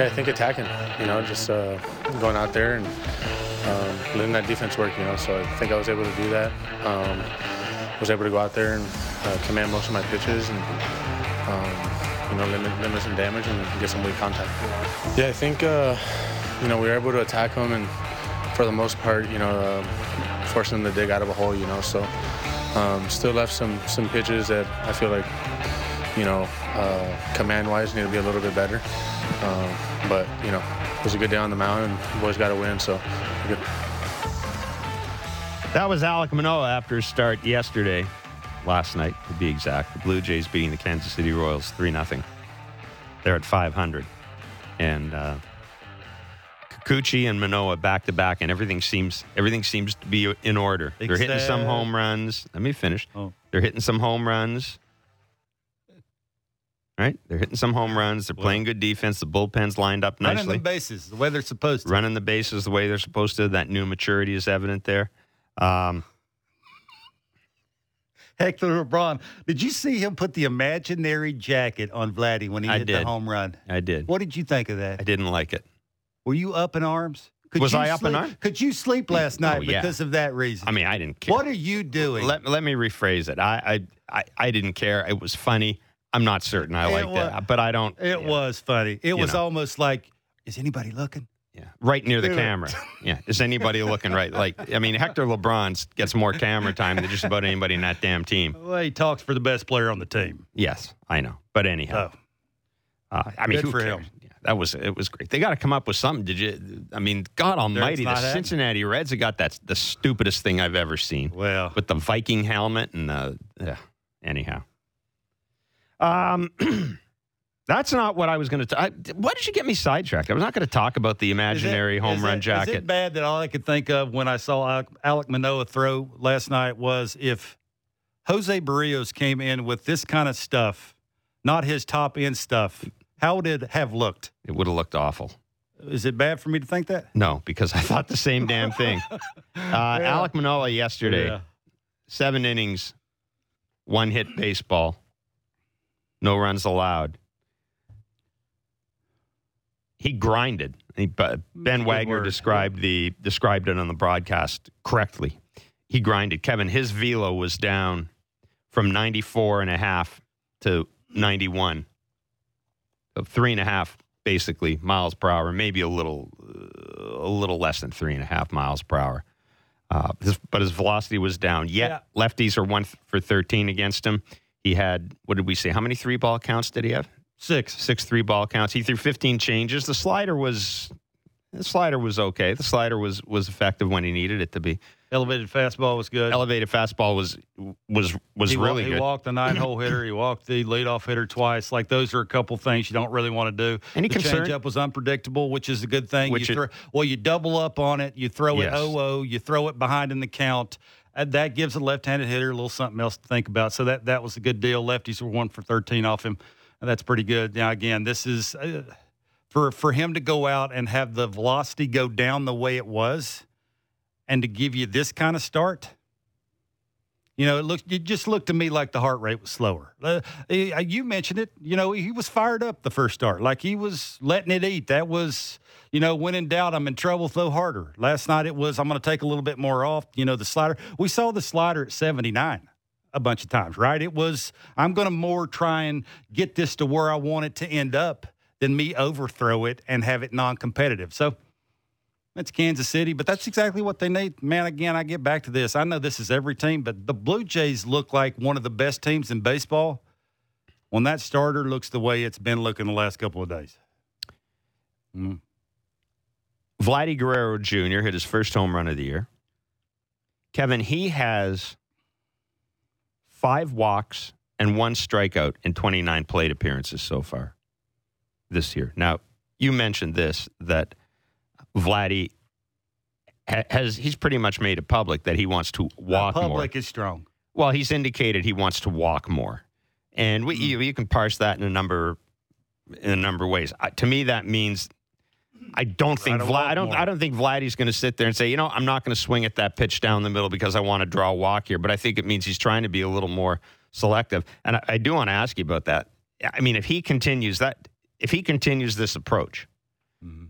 Yeah, I think attacking. You know, just uh, going out there and um, letting that defense work. You know, so I think I was able to do that. Um, was able to go out there and uh, command most of my pitches and um, you know limit, limit some damage and get some weak contact. Yeah, I think uh, you know we were able to attack them and for the most part, you know, uh, forcing them to dig out of a hole. You know, so um, still left some some pitches that I feel like you know uh, command-wise need to be a little bit better. Um, but you know, it was a good day on the mound and the boys got to win, so good. That was Alek Manoah after his start yesterday, last night to be exact. The Blue Jays beating the Kansas City Royals 3 0. They're at 500. And uh, Kikuchi and Manoah back to back, and everything seems everything seems to be in order. They're hitting some home runs. Let me finish. Oh. They're hitting some home runs. Right? They're hitting some home runs. They're playing good defense. The bullpen's lined up nicely. Running the bases the way they're supposed to. Running the bases the way they're supposed to. That new maturity is evident there. Um, Hector LeBron. Did you see him put the imaginary jacket on Vladdy when he I hit the home run? I did. What did you think of that? I didn't like it. Were you up in arms? Could Was you I up in sleep- arms? Could you sleep last night Oh, yeah. because of that reason? I mean, I didn't care. what are you doing? Let, let me rephrase it. I, I, I, I didn't care. It was funny. I'm not certain I like that, but I don't. it yeah, was funny. It was know. almost like, is anybody looking? yeah, right near the camera. Yeah, is anybody looking right? Like, I mean, Hector LeBron gets more camera time than just about anybody in that damn team. Well, he talks for the best player on the team. Yes, I know. But anyhow, Oh, uh, I mean, good who for cares? him. Yeah, that was it. Was great. They got to come up with something. Did you? I mean, God Almighty, the happening. Cincinnati Reds have got that the stupidest thing I've ever seen. well, with the Viking helmet and the yeah. anyhow. Um, that's not what I was going to. Why did you get me sidetracked? I was not going to talk about the imaginary it- home run it- Is jacket. it bad that all I could think of when I saw Alek, Alek Manoah throw last night was if Jose Berríos came in with this kind of stuff, not his top end stuff, how would it have looked? It would have looked awful. Is it bad for me to think that? No, because I thought the same damn thing. Uh, Alek Manoah yesterday, Yeah. seven innings, one hit baseball, no runs allowed. He grinded. He, but Ben Good Wagner word. described the described it on the broadcast correctly. He grinded. Kevin, his velo was down from 94 and a half to 91. So three and a half, basically, miles per hour, maybe a little, uh, a little less than three and a half miles per hour. Uh, his, but his velocity was down. Yet lefties are one th- for 13 against him. He had, what did we say? How many three ball counts did he have? Six. Six three ball counts. He threw 15 changes. The slider was, the slider was okay. The slider was was effective when he needed it to be. Elevated fastball was good. Elevated fastball was was was he, really he good. He walked the nine hole hitter. He walked the leadoff hitter twice. Like those are a couple things you don't really want to do. Any the concern- changeup was unpredictable, which is a good thing. Which you it- throw, well, you double up on it. You throw it Yes. 0-0. You throw it behind in the count. And that gives a left-handed hitter a little something else to think about. So that that was a good deal. Lefties were one for 13 off him. That's pretty good. Now again, this is uh, for for him to go out and have the velocity go down the way it was, and to give you this kind of start. You know, it looked. It just looked to me like the heart rate was slower. Uh, eh, you mentioned it. You know, he was fired up the first start, like he was letting it eat. That was, you know, when in doubt, I'm in trouble. Throw harder. Last night it was, I'm going to take a little bit more off. You know, the slider. We saw the slider at 79 a bunch of times, right? It was, I'm going to more try and get this to where I want it to end up than me overthrow it and have it non-competitive. So. That's Kansas City, but that's exactly what they need. Man, again, I get back to this. I know this is every team, but the Blue Jays look like one of the best teams in baseball when that starter looks the way it's been looking the last couple of days. Mm. Vladdy Guerrero Jr. hit his first home run of the year. Kevin, he has five walks and one strikeout in 29 plate appearances so far this year. Now, you mentioned this that Vladdy has he's pretty much made it public that he wants to walk the more. public is strong. Well, he's indicated he wants to walk more, and we, mm. you, you can parse that in a number in a number of ways. I, to me, that means I don't think I don't, Vlad, I don't, I don't think Vladdy's going to sit there and say, you know, I'm not going to swing at that pitch down the middle because I want to draw a walk here. But I think it means he's trying to be a little more selective. And I, I do want to ask you about that. I mean, if he continues that, if he continues this approach, mm-hmm.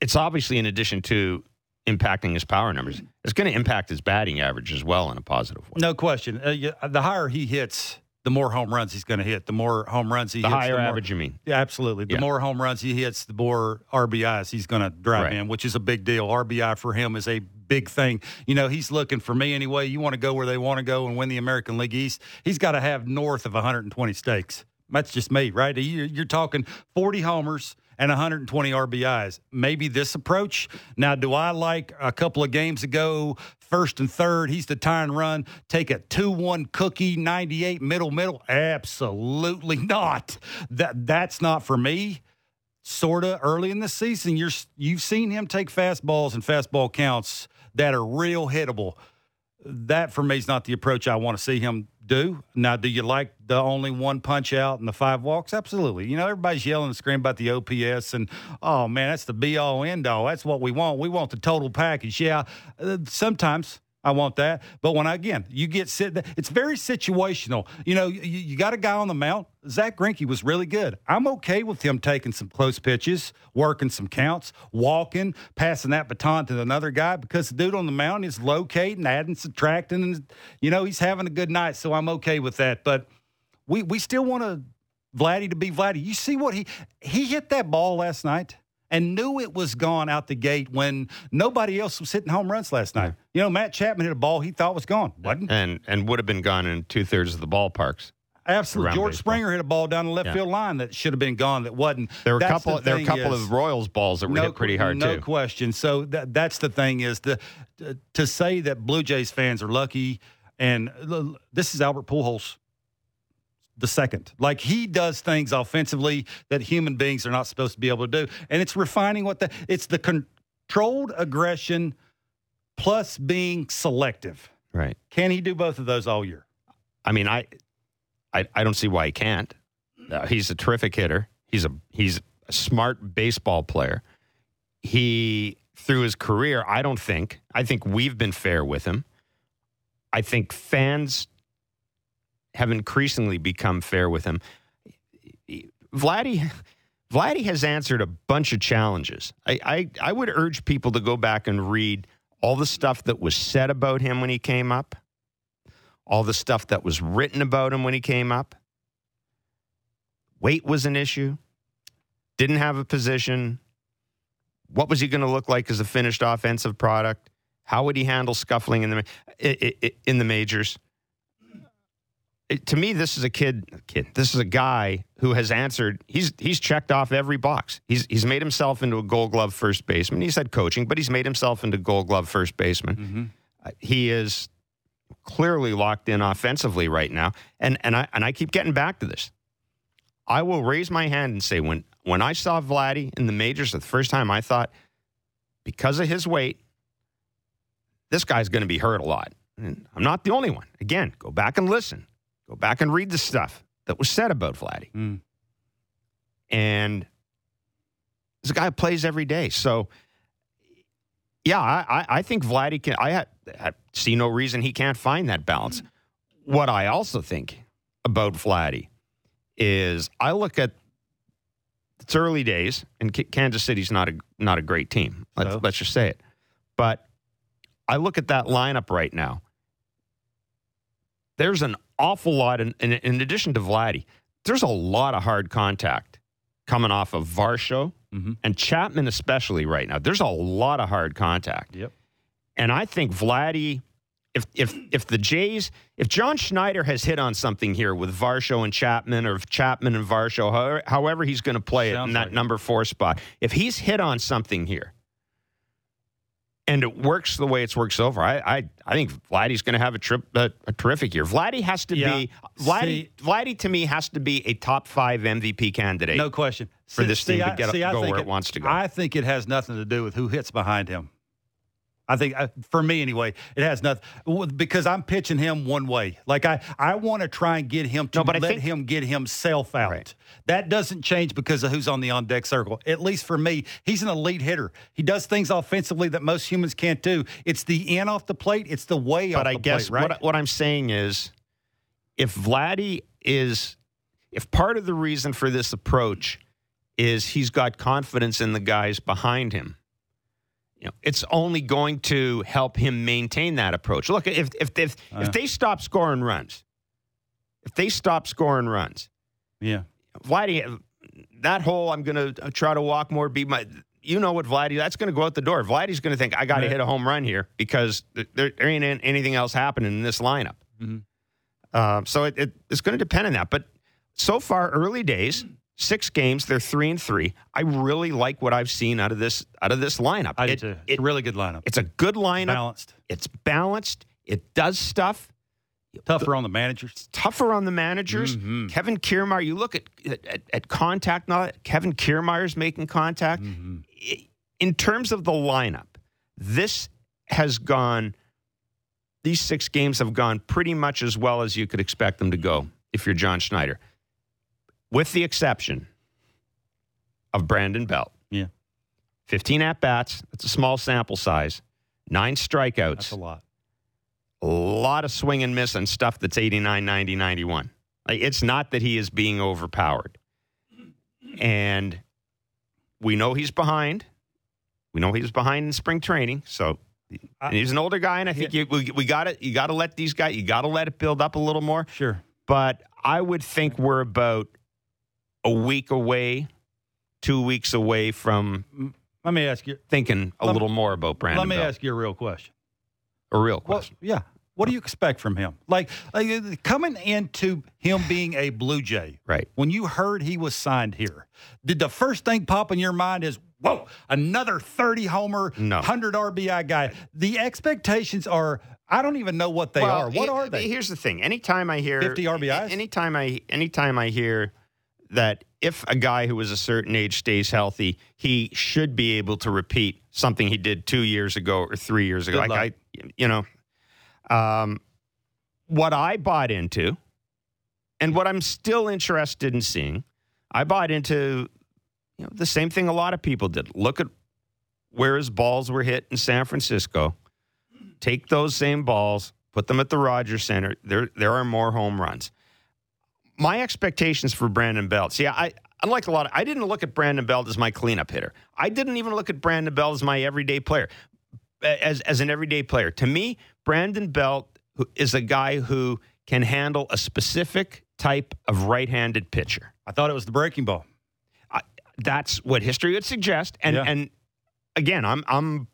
it's obviously in addition to impacting his power numbers, it's going to impact his batting average as well in a positive way. No question. Uh, the higher he hits the more home runs he's going to hit. The more home runs he the hits, higher the more, average, you mean? Yeah, absolutely. The Yeah. more home runs he hits, the more RBIs he's going to drive Right. in, which is a big deal. RBI for him is a big thing. You know, he's looking for me anyway. You want to go where they want to go and win the American League East. He's got to have north of 120 stakes. That's just me, right? You- You're talking 40 homers and 120 RBIs. Maybe this approach. Now, do I like a couple of games ago, first and third, he's the tie and run, take a 2 1 cookie, 98 middle, middle? Absolutely not. That That's not for me sort of early in the season. You're you've seen him take fastballs and fastball counts that are real hittable. That for me is not the approach I want to see him do. Now, do you like the only one punch out and the five walks? Absolutely. You know, everybody's yelling and screaming about the OPS and oh man, that's the be all end all. That's what we want. We want the total package. Yeah, uh, sometimes. I want that. But when I, again, you get sit, it's very situational. You know, you, you got a guy on the mount. Zach Greinke was really good. I'm okay with him taking some close pitches, working some counts, walking, passing that baton to another guy because the dude on the mound is locating, adding, subtracting, and you know he's having a good night. So I'm okay with that. But we we still want to Vladdy to be Vladdy. You see what he he hit that ball last night and knew it was gone out the gate when nobody else was hitting home runs last night. You know, Matt Chapman hit a ball he thought was gone, wasn't? And and would have been gone in two thirds of the ballparks. Absolutely. George baseball. Springer hit a ball down the left Yeah. field line that should have been gone that wasn't. There were a couple. the There were a couple is- of Royals balls that were hit pretty hard no too. question. So that, that's the thing is the to say that Blue Jays fans are lucky, and this is Albert Pujols, the second. Like he does things offensively that human beings are not supposed to be able to do, and it's refining what the it's the controlled aggression plus being selective. Right. Can he do both of those all year? I mean, I, I, I don't see why he can't. Uh, he's a terrific hitter. He's a he's a smart baseball player. He through his career, I don't think. I think we've been fair with him. I think fans have increasingly become fair with him. Vladdy, Vladdy has answered a bunch of challenges. I, I, I would urge people to go back and read all the stuff that was said about him when he came up all the stuff that was written about him when he came up. Weight was an issue. Didn't have a position. What was he going to look like as a finished offensive product? How would he handle scuffling in the in the majors? It- to me, this is a kid. Kid. This is a guy who has answered. He's he's checked off every box. He's he's made himself into a Gold Glove first baseman. He's had coaching, but he's made himself into Gold Glove first baseman. Uh, he is clearly locked in offensively right now. And and I and I keep getting back to this. I will raise my hand and say when when I saw Vladdy in the majors for the first time, I thought because of his weight, this guy's going to be hurt a lot. And I'm not the only one. Again, go back and listen. Go back and read the stuff that was said about Vladdy. Mm. And this guy who plays every day. So, yeah, I, I, I think Vladdy can. I, I see no reason he can't find that balance. What I also think about Vladdy is I look at it's early days, and Kansas City's not a not a great team. Let's, So? let's just say it. But I look at that lineup right now. There's an awful lot, in, in, in addition to Vladdy, there's a lot of hard contact coming off of Varsho Mhm. and Chapman, especially right now. There's a lot of hard contact. Yep. And I think Vladdy, if if if the Jays, if John Schneider has hit on something here with Varsho and Chapman, or if Chapman and Varsho, however, however he's going to play it in Sounds that like number four spot, if he's hit on something here, and it works the way it's worked so far, I I, I think Vladdy's going to have a trip a, a terrific year. Vladdy has to Yeah. be Vladdy. See- Vladdy to me has to be a top five MVP candidate. No question. For See- this team see, to I- get- I go where it wants to go. I think it has nothing to do with who hits behind him. I think, uh, for me anyway, it has nothing because I'm pitching him one way. Like I, I want to try and get him to No, but let think- him get himself out. Right. That doesn't change because of who's on the on deck circle. At least for me, he's an elite hitter. He does things offensively that most humans can't do. It's the in off the plate. It's the way off but I the guess plate, right? what, what I'm saying is, if Vladdy is, if part of the reason for this approach is he's got confidence in the guys behind him, you know, it's only going to help him maintain that approach. Look, if if if, Uh. if they stop scoring runs, if they stop scoring runs, Yeah. Vladdy, that hole, I'm going to try to walk more. Be my, you know what, Vladdy, that's going to go out the door. Vladdy's going to think I got to Yeah. hit a home run here because there, there ain't anything else happening in this lineup. Mhm. Um, so it, it, it's going to depend on that. But so far, early days, six games, they're three and three. I really like what I've seen out of this out of this lineup. I do too. It's it- a really good lineup. it's a good lineup. Balanced. It's balanced. It does stuff. Tougher on the managers. tougher on the managers. Mhm. Kevin Kiermaier, you look at, at, at contact, not Kevin Kiermaier's making contact. Mhm. In terms of the lineup, this has gone, these six games have gone pretty much as well as you could expect them to go if you're John Schneider, with the exception of Brandon Belt. Yeah. 15 at bats, that's a small sample size, nine strikeouts That's a lot. a lot of swing and miss and stuff that's 89, 90, 91. Like, it's not that he is being overpowered. And we know he's behind. We know he's behind in spring training. So and he's an older guy, and I think you, we, we got to you got to let these guys you got to let it build up a little more. Sure. But I would think we're about a week away, two weeks away from Let me ask you. thinking a little more about Brandon. let me Belt. ask you a real question. a real Well, question. yeah. What do you expect from him? Like, like coming into him being a Blue Jay, Right. when you heard he was signed here, did the first thing pop in your mind is, whoa, another 30 homer, No. 100 RBI guy? The expectations are, I don't even know what they are. What he- are they? Here's the thing. Anytime I hear 50 RBIs? Anytime I anytime I hear that if a guy who is a certain age stays healthy, he should be able to repeat something he did two years ago or three years ago. Good like I, you know, um, what I bought into, and what I'm still interested in seeing, I bought into, you know, the same thing a lot of people did. Look at where his balls were hit in San Francisco take those same balls, put them at the Rogers Center. There, there are more home runs. My expectations for Brandon Belt. See, I unlike a lot. Of, I didn't look at Brandon Belt as my cleanup hitter. I didn't even look at Brandon Belt as my everyday player, as as an everyday player. To me, Brandon Belt is a guy who can handle a specific type of right-handed pitcher. I thought it was the breaking ball. That's what history would suggest. And Yeah. and again, I'm I'm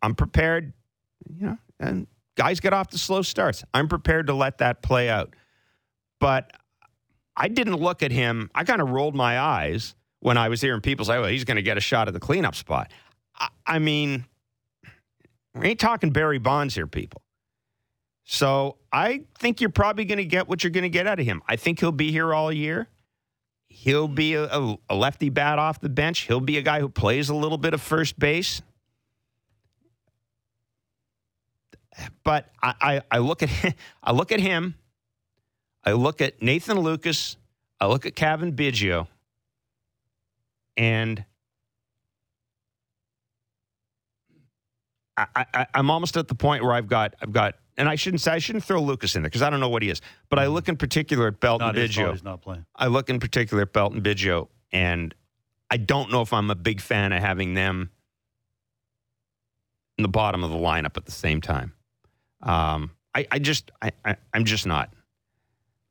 I'm prepared, you know, and guys get off to slow starts. I'm prepared to let that play out. But I didn't look at him. I kind of rolled my eyes when I was hearing people say, well, he's going to get a shot at the cleanup spot. I, I mean, we ain't talking Barry Bonds here, people. So I think you're probably going to get what you're going to get out of him. I think he'll be here all year. He'll be a, a, lefty bat off the bench. He'll be a guy who plays a little bit of first base. But I, I, I look at I look at him. I look at Nathan Lukes. I look at Cavan Biggio. And I, I, I'm almost at the point where I've got I've got and I shouldn't say I shouldn't throw Lucas in there because I don't know what he is. But I look in particular at Belton Not Biggio. he's not playing. I look in particular at Belton Biggio, and I don't know if I'm a big fan of having them in the bottom of the lineup at the same time. Um, I, I just, I, I, I'm just not.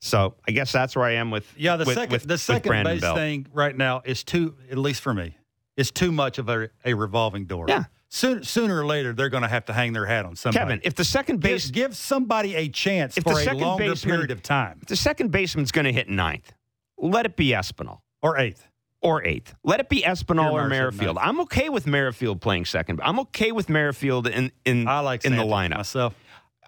So I guess that's where I am with Yeah, the with- second with- the second base Belt. thing right now is too, at least for me, is too much of a, a revolving door. Yeah. Sooner, sooner or later, they're going to have to hang their hat on somebody. Kevin, if the second base, give somebody a chance for a longer baseman- period of time if the second baseman's going to hit ninth, let it be Espinal. or eighth. or eighth. Let it be Espinal or Merrifield. I'm okay with Merrifield playing second. I'm okay with Merrifield in in I like in the lineup. myself.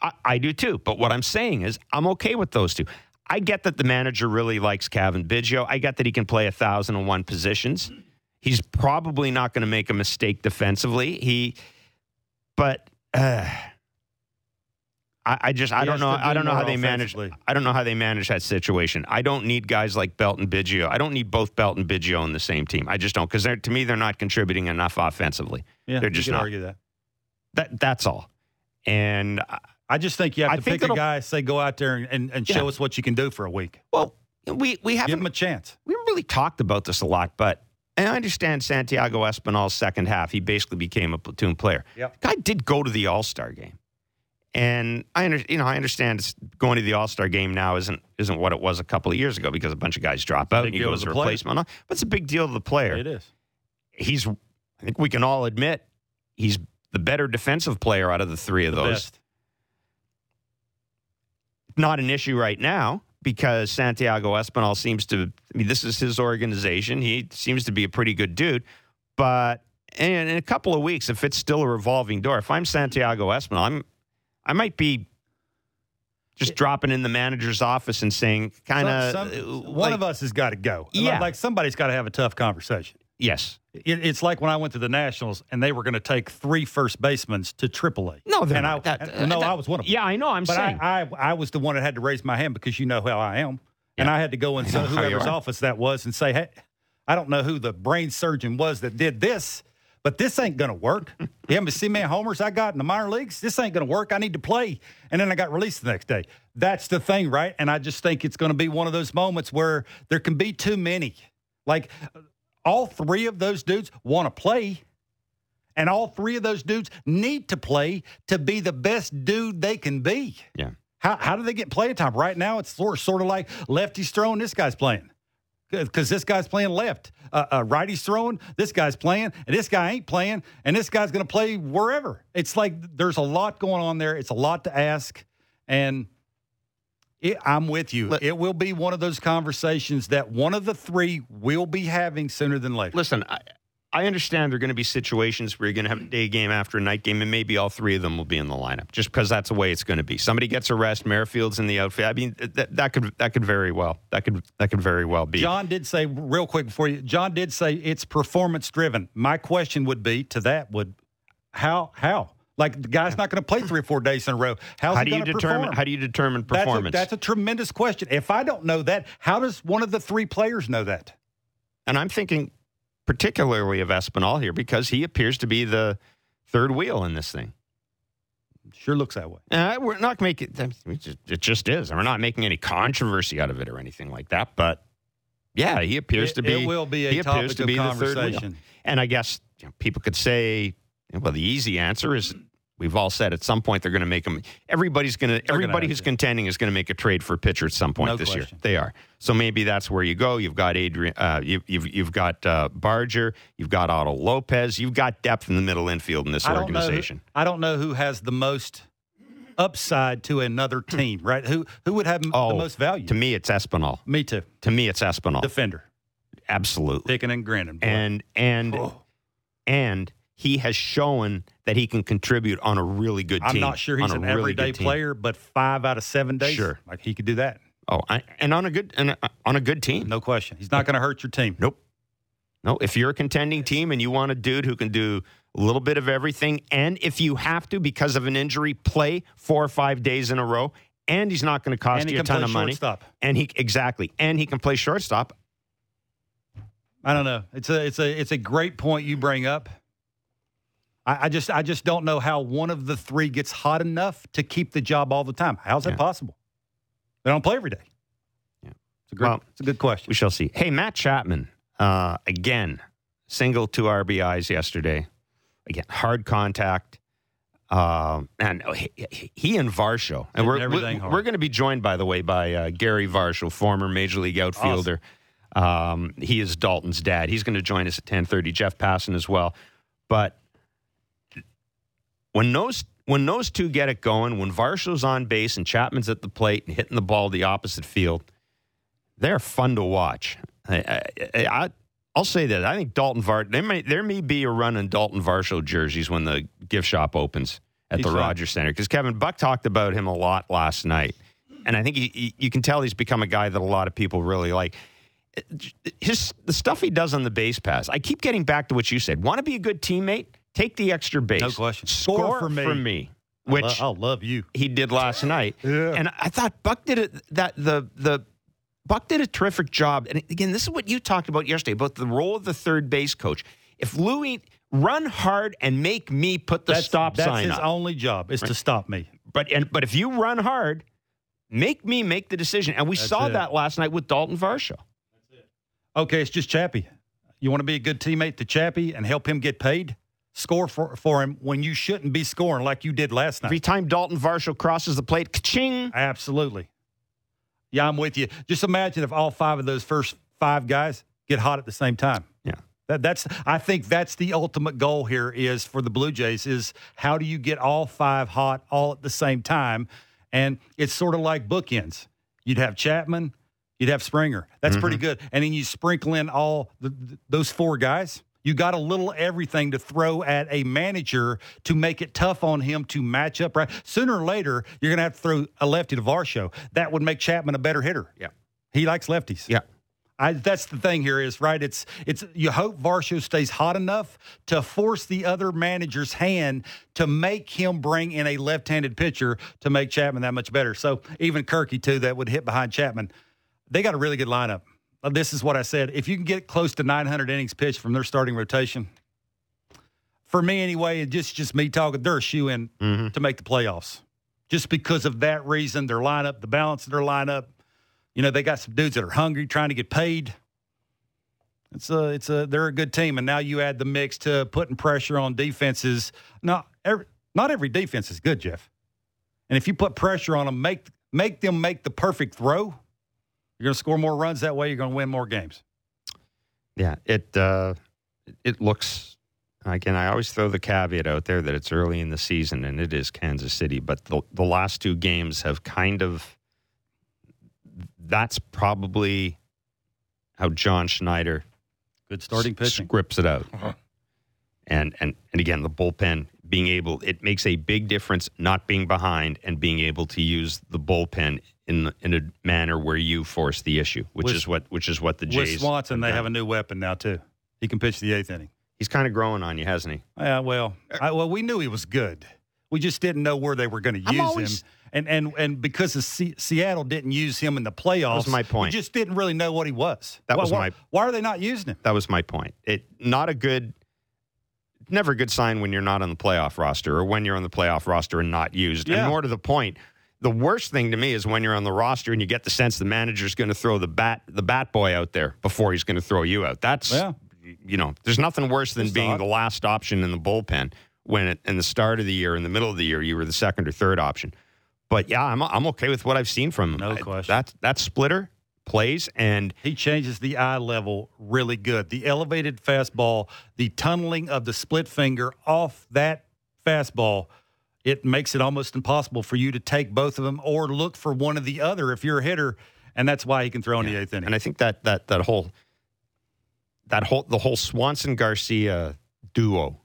I, I do too. But what I'm saying is, I'm okay with those two. I get that the manager really likes Cavan Biggio. I get that he can play a thousand and one positions. He's probably not going to make a mistake defensively. He, but uh, I, I just I don't know. I don't know how they manage. I don't know how they manage that situation. I don't need guys like Belt and Biggio. I don't need both Belt and Biggio on the same team. I just don't because to me they're not contributing enough offensively. Yeah, They're just not. argue that. That that's all. And I- I just think you have I to pick a guy, say, go out there and, and, and Yeah. show us what you can do for a week. well, we we haven't Give him a chance. we haven't really talked about this a lot, but and I understand Santiago Espinal's second half. He basically became a platoon player. Yep. Guy did go to the All Star game, and I under, you know I understand it's- going to the All Star game now isn't isn't what it was a couple of years ago because a bunch of guys drop out and he goes to a player. replacement. But it's a big deal to the player. It is. He's I think we can all admit he's the better defensive player out of the three of The those. best. Not an issue right now because Santiago Espinal seems to. I mean, this is his organization. He seems to be a pretty good dude, but in, in a couple of weeks, if it's still a revolving door, if I'm Santiago Espinal, I'm I might be just dropping in the manager's office and saying, kind of, some- uh, one of us has got to go. Yeah. Like, like somebody's got to have a tough conversation. Yes, It, it's like when I went to the Nationals and they were going to take three first basemen to AAA. no, they're and not. I, That- and- no, that- I was one of them. Yeah, I know. I'm but saying. I, I, I was the one that had to raise my hand because you know how I am, and I had to go in I know how you whoever's office that was and say, "Hey, I don't know who the brain surgeon was that did this, but this ain't going to work. you haven't seen me homers I got in the minor leagues. This ain't going to work. I need to play." And then I got released the next day. That's the thing, right? And I just think it's going to be one of those moments where there can be too many. Like all three of those dudes want to play. And all three of those dudes need to play to be the best dude they can be. yeah. How, how do they get playing time? Right now, it's sort, sort of like lefty's throwing, this guy's playing. Because this guy's playing left. Uh, uh, righty's throwing, this guy's playing, and this guy ain't playing, and this guy's going to play wherever. It's like there's a lot going on there. It's a lot to ask. And it, I'm with you. Let- it will be one of those conversations that one of the three will be having sooner than later. Listen, I, I understand there are going to be situations where you're going to have a day game after a night game, and maybe all three of them will be in the lineup, just because that's the way it's going to be. Somebody gets a rest, Merrifield's in the outfit. I mean, that, that could that could very well that could that could very well be. John did say real quick before you. John did say it's performance driven. My question would be to that would how how like the guy's not going to play three or four days in a row. How's how he do you determine perform? how do you determine That's a- performance? That's a, tremendous question. If I don't know that, how does one of the three players know that? and I'm thinking particularly of Espinal here because he appears to be the third wheel in this thing. Sure looks that way. Uh, we're not making it just, it just is. We're not making any controversy out of it or anything like that. But yeah, he appears it, to be. It will be he a appears topic to of be the third wheel. conversation. And I guess you know, people could say, well, the easy answer is we've all said at some point they're going to make them. Everybody's going to. Everybody who's contending is going to make a trade for a pitcher at some point No this question. year. They are. So maybe that's where you go. You've got Adrian. Uh, you, you've you've got uh, Barger. You've got Otto Lopez. You've got depth in the middle infield in this I don't. Who, organization. I don't know who has the most upside to another team. Right? Who who would have Oh, the most value? To me, it's Espinal. Me too. To me, it's Espinal. Defender, Absolutely. picking and grinning. boy. And and Oh. and he has shown that he can contribute on a really good team. I'm not sure he's an really everyday player, but five out of seven days, Sure. like he could do that. Oh, I, and on a good and a, on a good team. No question. He's not going to hurt your team. Nope. No, if you're a contending team and you want a dude who can do a little bit of everything, and if you have to because of an injury, play four or five days in a row, and he's not going to cost you a ton of money, shortstop. and he exactly, and he can play shortstop. I don't know. It's a it's a it's a great point you bring up. I, I just I just don't know how one of the three gets hot enough to keep the job all the time. How's that Yeah. possible? They don't play every day. Yeah. It's a great, Well, it's a good question. We shall see. Hey, Matt Chapman, uh, again, single two RBIs yesterday. Again, hard contact. Um, and he, he and Varsho. And we're, we're, we're going to be joined, by the way, by uh, Gary Varsho, former Major League outfielder. Um, he is Daulton's dad. He's going to join us at 1030. Jeff Passan as well. But when those when those two get it going, when Varsho's on base and Chapman's at the plate and hitting the ball the opposite field, they're fun to watch. I, I, I, I'll say that I think Daulton Var there may there may be a run in Daulton Varsho jerseys when the gift shop opens at He's the fun. Rogers Center because Kevin Buck talked about him a lot last night, and I think he, he, you can tell he's become a guy that a lot of people really like. His the stuff he does on the base pass. I keep getting back to what you said. Want to be a good teammate? Take the extra base. No question. Score, Score for for me. me. which Lo- I'll love you. he did last night. Yeah. And I thought Buck did it that the the Buck did a terrific job. And again, this is what you talked about yesterday about the role of the third base coach. If Louis run hard and make me put the That's, stop that's sign his up. only job is to stop me. But and but if you run hard, make me make the decision. And we That's saw it. that last night with Daulton Varsho. Okay, it's just Chappie. You want to be a good teammate to Chappie and help him get paid? Score for, for him when you shouldn't be scoring like you did last night. Every time Daulton Varsho crosses the plate, ka-ching. Absolutely. Yeah, I'm with you. Just imagine if all five of those first five guys get hot at the same time. Yeah. That, that's I think that's the ultimate goal here is for the Blue Jays is how do you get all five hot all at the same time? And it's sort of like bookends. You'd have Chapman, you'd have Springer. That's Mm-hmm. pretty good. And then you sprinkle in all the, those four guys. You got a little everything to throw at a manager to make it tough on him to match up. Right, sooner or later you're going to have to throw a lefty to Varsho. That would make Chapman a better hitter. Yeah. He likes lefties. Yeah. I, that's the thing here is right. It's it's you hope Varsho stays hot enough to force the other manager's hand to make him bring in a left-handed pitcher to make Chapman that much better. So even Kirky too, that would hit behind Chapman. They got a really good lineup. Uh, This is what I said. If you can get close to 900 innings pitched from their starting rotation, for me anyway, it's just just me talking. They're a shoe in Mhm. to make the playoffs, just because of that reason. Their lineup, the balance of their lineup. You know, they got some dudes that are hungry, trying to get paid. It's a, it's a, they're a good team, and now you add the mix to putting pressure on defenses. Not every, not every defense is good, Jeff. And if you put pressure on them, make make them make the perfect throw. You're going to score more runs that way. You're going to win more games. Yeah, it uh, it looks again. I always throw the caveat out there that it's early in the season and it is Kansas City, but the the last two games have kind of that's probably how John Schneider Good starting s- pitching. scripts it out. Uh-huh. And and and again, the bullpen being able it makes a big difference not being behind and being able to use the bullpen in in a manner where you force the issue, which With- is what which is what the Jays. With Swanson, they have a new weapon now too. He can pitch the eighth inning. He's kind of growing on you, hasn't he? Yeah, well, I, well, we knew he was good. We just didn't know where they were going to use always- him, and and and because Se- Seattle didn't use him in the playoffs, was my point. We just didn't really know what he was. That why, was why, my- Why are they not using him? That was my point. It not a good, never a good sign when you're not on the playoff roster or when you're on the playoff roster and not used. Yeah. And more to the point, the worst thing to me is when you're on the roster and you get the sense the manager's going to throw the bat the bat boy out there before he's going to throw you out. That's Yeah. you know, there's nothing worse than It's being odd. the last option in the bullpen when it, in the start of the year, in the middle of the year, you were the second or third option. But yeah, I'm I'm okay with what I've seen from him. No I- question. That that splitter plays and He changes the eye level really good. The elevated fastball, the tunneling of the split finger off that fastball, it makes it almost impossible for you to take both of them or look for one or the other if you're a hitter. And that's why he can throw in the eighth inning. And I think that that that whole that whole the whole Swanson Garcia duo,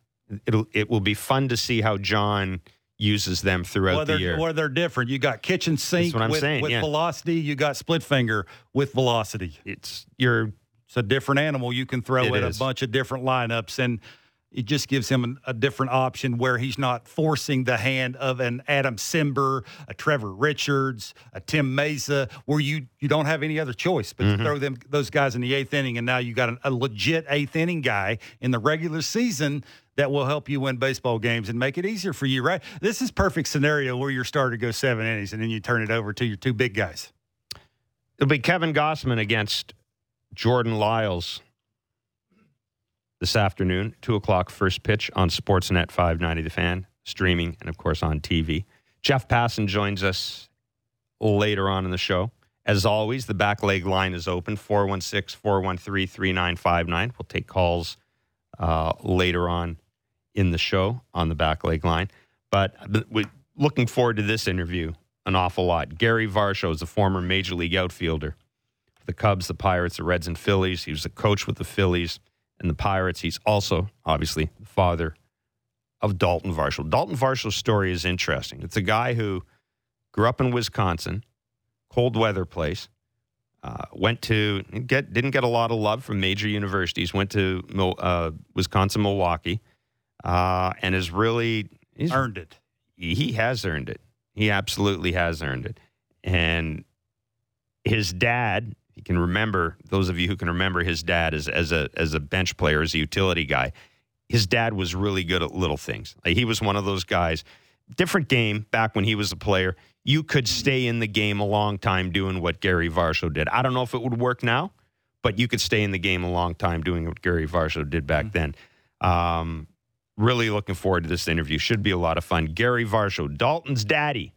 it'll it will be fun to see how John uses them throughout well, the year. well, they're different. You got kitchen sink what I'm with, saying, with yeah. velocity. You got split finger with velocity. it's you're It's a different animal you can throw It at is. a bunch of different lineups, and it just gives him a, a different option where he's not forcing the hand of an Adam Cimber, a Trevor Richards, a Tim Mayza, where you you don't have any other choice but Mm-hmm. to throw them those guys in the eighth inning, and now you got an, a legit eighth inning guy in the regular season that will help you win baseball games and make it easier for you. Right? This is perfect scenario where your starter goes seven innings and then you turn it over to your two big guys. it'll be Kevin Gausman against Jordan Lyles this afternoon, two o'clock first pitch on Sportsnet 590 The Fan, streaming and of course on TV. Jeff Passan joins us later on in the show. As always, the back leg line is open 416 413 3959. We'll take calls uh, later on in the show on the back leg line. But looking forward to this interview an awful lot. Gary Varsho is a former major league outfielder for the Cubs, the Pirates, the Reds, and Phillies. He was a coach with the Phillies and the Pirates. He's also, obviously, the father of Daulton Varsho. Daulton Varsho's story is interesting. It's a guy who grew up in Wisconsin, cold weather place. Uh, went to get didn't get a lot of love from major universities. Went to uh, Wisconsin, Milwaukee, uh, and has really he's, Earned it. he has earned it. He absolutely has earned it. And his dad, you can remember those of you who can remember his dad as as a as a bench player, as a utility guy. His dad was really good at little things. Like he was one of those guys. Different game back when he was a player. You could stay in the game a long time doing what Gary Varsho did. I don't know if it would work now, but you could stay in the game a long time doing what Gary Varsho did back Mm-hmm. then. Um, really looking forward to this interview. Should be a lot of fun. Gary Varsho, Daulton's daddy,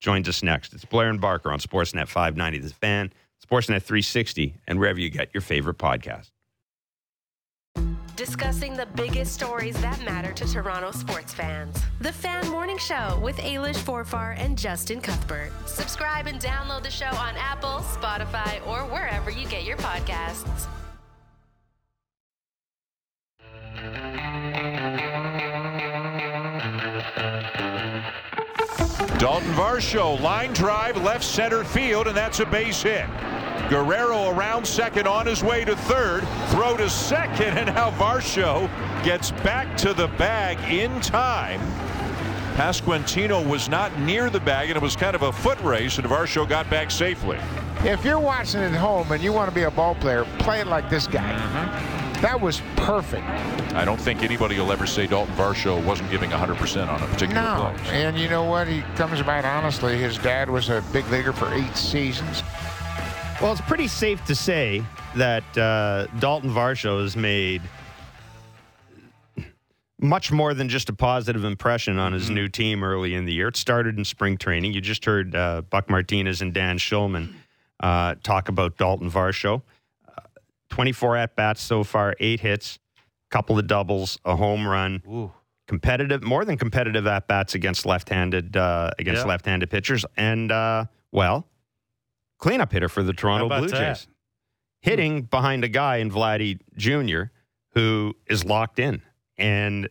joins us next. It's Blair and Barker on Sportsnet 590, The Fan, Sportsnet 360, and wherever you get your favorite podcast. Discussing the biggest stories that matter to Toronto sports fans. The Fan Morning Show with Ailish Forfar and Justin Cuthbert. Subscribe and download the show on Apple, Spotify, or wherever you get your podcasts. Daulton Varsho, line drive, left center field, and that's a base hit. Guerrero around second on his way to third. Throw to second, and now Varsho gets back to the bag in time. Pasquantino was not near the bag, and it was kind of a foot race, and Varsho got back safely. If you're watching at home and you want to be a ball player, play it like this guy. Mm-hmm. That was perfect. I don't think anybody will ever say Daulton Varsho wasn't giving 100% on a particular No. play. And you know what? He comes about honestly. His dad was a big leaguer for eight seasons. Well, it's pretty safe to say that uh, Daulton Varsho has made much more than just a positive impression on his new team early in the year. It started in spring training. You just heard uh, Buck Martinez and Dan Shulman uh, talk about Daulton Varsho. Uh, 24 at bats so far, eight hits, couple of doubles, a home run. Ooh. Competitive, more than competitive at bats against left-handed uh, against Yeah. left-handed pitchers, and uh, well, cleanup hitter for the Toronto Blue that? Jays, hitting behind a guy in Vladdy Jr. who is locked in and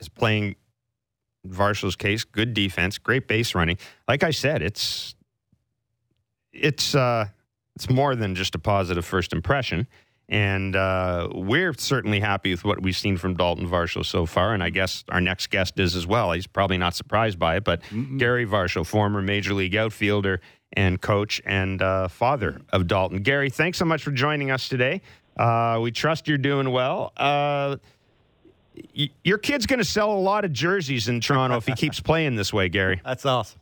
is playing Varsho's case. Good defense, great base running. Like I said, it's it's uh, it's more than just a positive first impression. And uh, we're certainly happy with what we've seen from Daulton Varsho so far. And I guess our next guest is as well. He's probably not surprised by it, but Gary Varsho, former Major League outfielder and coach and uh, father of Daulton. Gary, thanks so much for joining us today. Uh, we trust you're doing well. Uh, y- your kid's going to sell a lot of jerseys in Toronto if he keeps playing this way, Gary. That's awesome.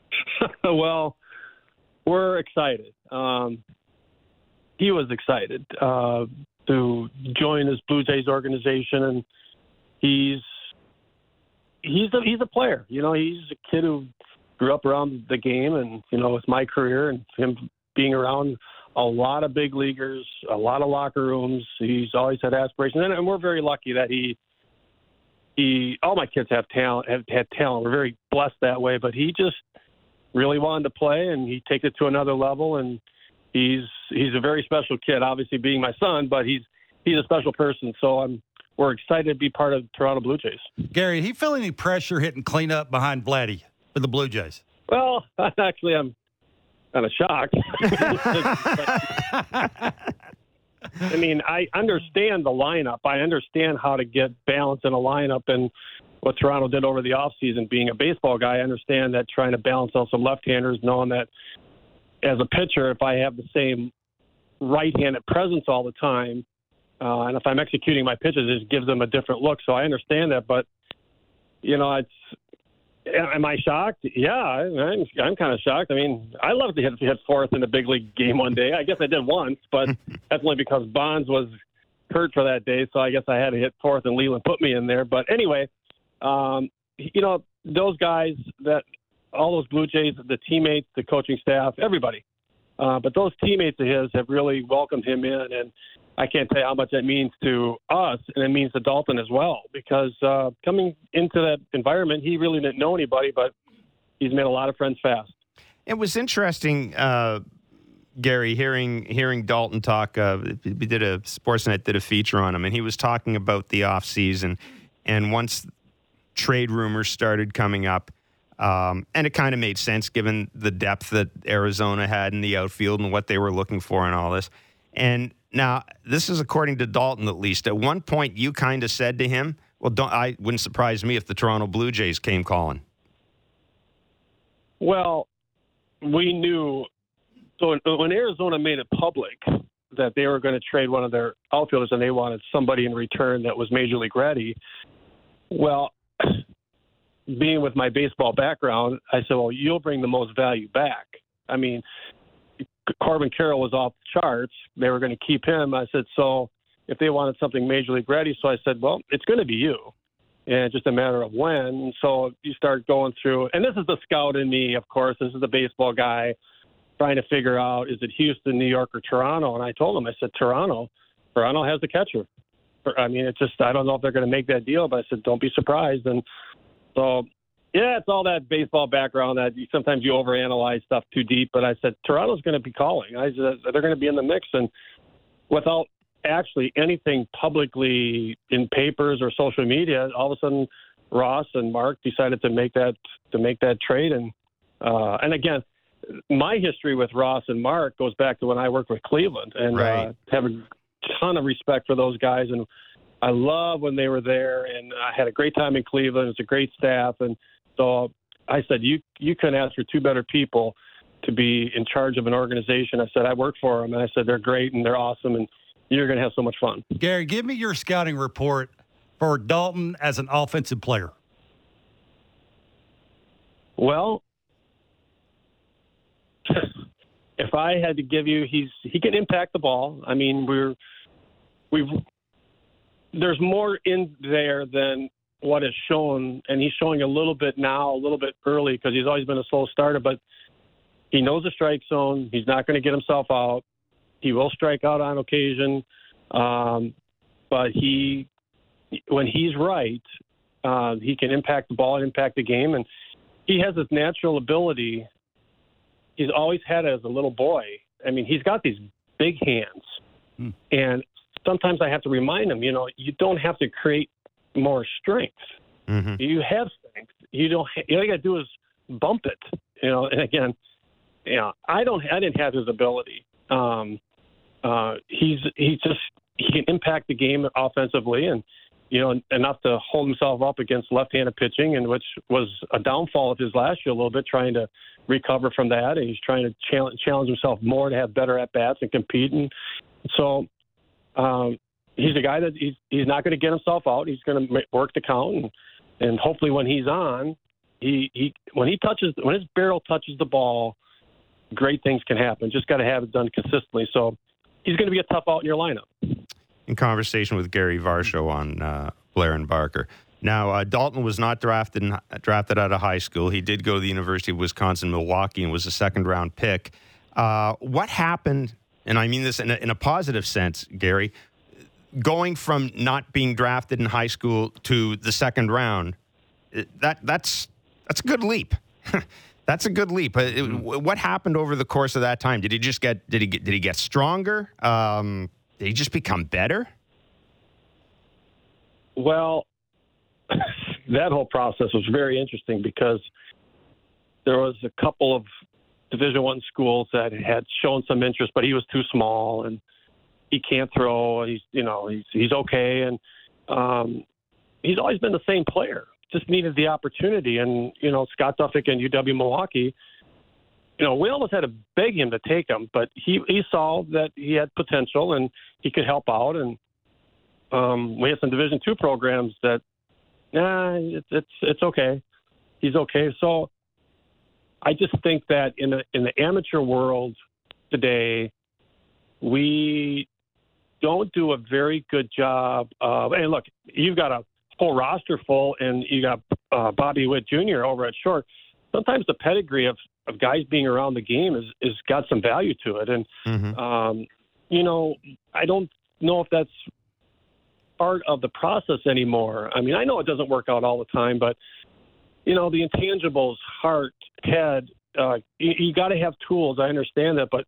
well, we're excited. Um, he was excited uh, to join this Blue Jays organization, and he's he's a, he's a player. You know, he's a kid who grew up around the game, and you know, it's my career and him being around a lot of big leaguers, a lot of locker rooms. He's always had aspirations, and, and we're very lucky that he he. All my kids have talent, have had talent. We're very blessed that way, but he just really wanted to play and he takes it to another level and he's he's a very special kid obviously being my son but he's he's a special person so i'm we're excited to be part of Toronto Blue Jays. Gary, he feel any pressure hitting cleanup behind Vladdy for the Blue Jays? Well, actually, I'm kind of shocked. I mean, I understand the lineup. I understand how to get balance in a lineup and what Toronto did over the offseason. Being a baseball guy, I understand that trying to balance out some left-handers, knowing that as a pitcher, if I have the same right-handed presence all the time, uh, and if I'm executing my pitches, it gives them a different look. So I understand that, but you know, it's Am I shocked? Yeah, I'm, I'm kind of shocked. I mean, I love to hit, hit fourth in a big league game one day. I guess I did once, but that's only because Bonds was hurt for that day. So I guess I had to hit fourth, and Leyland put me in there. But anyway, um, you know, those guys that all those Blue Jays, the teammates, the coaching staff, everybody. Uh, but those teammates of his have really welcomed him in, and I can't tell you how much that means to us, and it means to Daulton as well. Because uh, coming into that environment, he really didn't know anybody, but he's made a lot of friends fast. It was interesting, uh, Gary, hearing hearing Daulton talk. Uh, we did a Sportsnet did a feature on him, and he was talking about the off season, and once trade rumors started coming up. Um, and it kind of made sense given the depth that Arizona had in the outfield and what they were looking for and all this. And now, this is according to Daulton, at least. At one point, you kind of said to him, "Well, don't, I wouldn't surprise me if the Toronto Blue Jays came calling." Well, we knew. So when Arizona made it public that they were going to trade one of their outfielders and they wanted somebody in return that was major league ready, well, being with my baseball background, I said, "Well, you'll bring the most value back." I mean, Corbin Carroll was off the charts. They were going to keep him. I said, so if they wanted something major league ready, so I said, well, it's going to be you, and it's just a matter of when. So you start going through, and this is the scout in me, of course. This is the baseball guy trying to figure out is it Houston, New York, or Toronto? And I told him, I said Toronto. Toronto has the catcher. I mean, it's just I don't know if they're going to make that deal, but I said don't be surprised. And so yeah, it's all that baseball background that you, sometimes you overanalyze stuff too deep. But I said Toronto's going to be calling. I said they're going to be in the mix, and without actually anything publicly in papers or social media, all of a sudden Ross and Mark decided to make that to make that trade. And uh, and again, my history with Ross and Mark goes back to when I worked with Cleveland, and Right. uh, have a ton of respect for those guys. And I love when they were there, and I had a great time in Cleveland. It's a great staff, and so I said, you you couldn't ask for two better people to be in charge of an organization. I said I work for them, and I said they're great and they're awesome, and you're going to have so much fun. Gary, give me your scouting report for Daulton as an offensive player. Well, if I had to give you, he's he can impact the ball. I mean, we're we've there's more in there than what is shown, and he's showing a little bit now, a little bit early because he's always been a slow starter, but he knows the strike zone. He's not going to get himself out. He will strike out on occasion, um, but he when he's right, uh, he can impact the ball and impact the game, and he has this natural ability. He's always had it as a little boy. I mean, he's got these big hands, and sometimes I have to remind him, you know, you don't have to create more strength. hmm You have strength. You don't. All you got to do is bump it. You know. And again, you know, I don't. I didn't have his ability. Um, uh, he's he's just he can impact the game offensively, and you know enough to hold himself up against left-handed pitching, and which was a downfall of his last year a little bit, trying to recover from that, and he's trying to challenge challenge himself more to have better at bats and compete, and so. Um, he's a guy that he's he's not going to get himself out. He's going to work the count, and and hopefully when he's on, he he when he touches when his barrel touches the ball, great things can happen. Just got to have it done consistently. So he's going to be a tough out in your lineup. in conversation with Gary Varsho on uh, Blair and Barker. Now, uh, Daulton was not drafted in, drafted out of high school. He did go to the University of Wisconsin Milwaukee and was a second round pick. Uh, what happened? And I mean this in a, in a positive sense, Gary. Going from not being drafted in high school to the second round, that that's that's a good leap. that's a good leap. Uh, it- what happened over the course of that time? Did he just get did he get, did he get stronger? Um, did he just become better? Well, that whole process was very interesting because there was a couple of Division One schools that had shown some interest, but he was too small and he can't throw. He's you know he's he's okay, and um, he's always been the same player. Just needed the opportunity, and you know Scott Doffek and UW Milwaukee. You know, we almost had to beg him to take him, but he he saw that he had potential and he could help out, and um, we have some Division two programs that, nah, it's it's it's okay. He's okay. So, I just think that in the in the amateur world today, we don't do a very good job of. And look, you've got a whole roster full, and you got uh, Bobby Witt Jr. over at short. Sometimes the pedigree of of guys being around the game is is got some value to it, and Mm-hmm. um, you know, I don't know if that's part of the process anymore. I mean, I know it doesn't work out all the time, but you know, the intangibles, heart, head, uh, you, you got to have tools. I understand that, but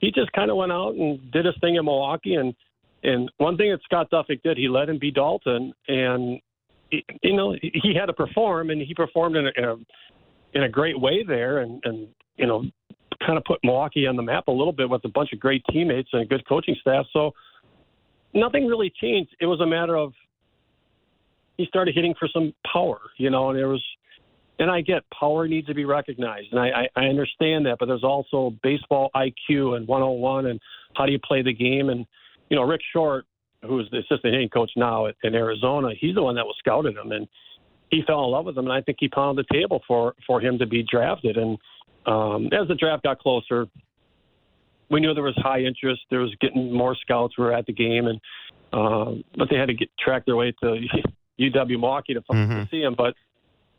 he just kind of went out and did his thing in Milwaukee. And and one thing that Scott Doffek did, he let him be Daulton, and he- you know, he had to perform, and he performed in a, in a in a great way there, and and you know, kind of put Milwaukee on the map a little bit with a bunch of great teammates and a good coaching staff. So nothing really changed. It was a matter of he started hitting for some power, you know, and there was, and I get power needs to be recognized, and I, I, I understand that, but there's also baseball IQ and 101 and how do you play the game, and you know, Rick Short, who's the assistant hitting coach now at, in Arizona, he's the one that was scouting him, and he fell in love with him, and I think he pounded the table for for him to be drafted, and um, as the draft got closer, we knew there was high interest. There was getting more scouts were at the game, and um, but they had to get track their way to UW Milwaukee to, Mhm. to see him. But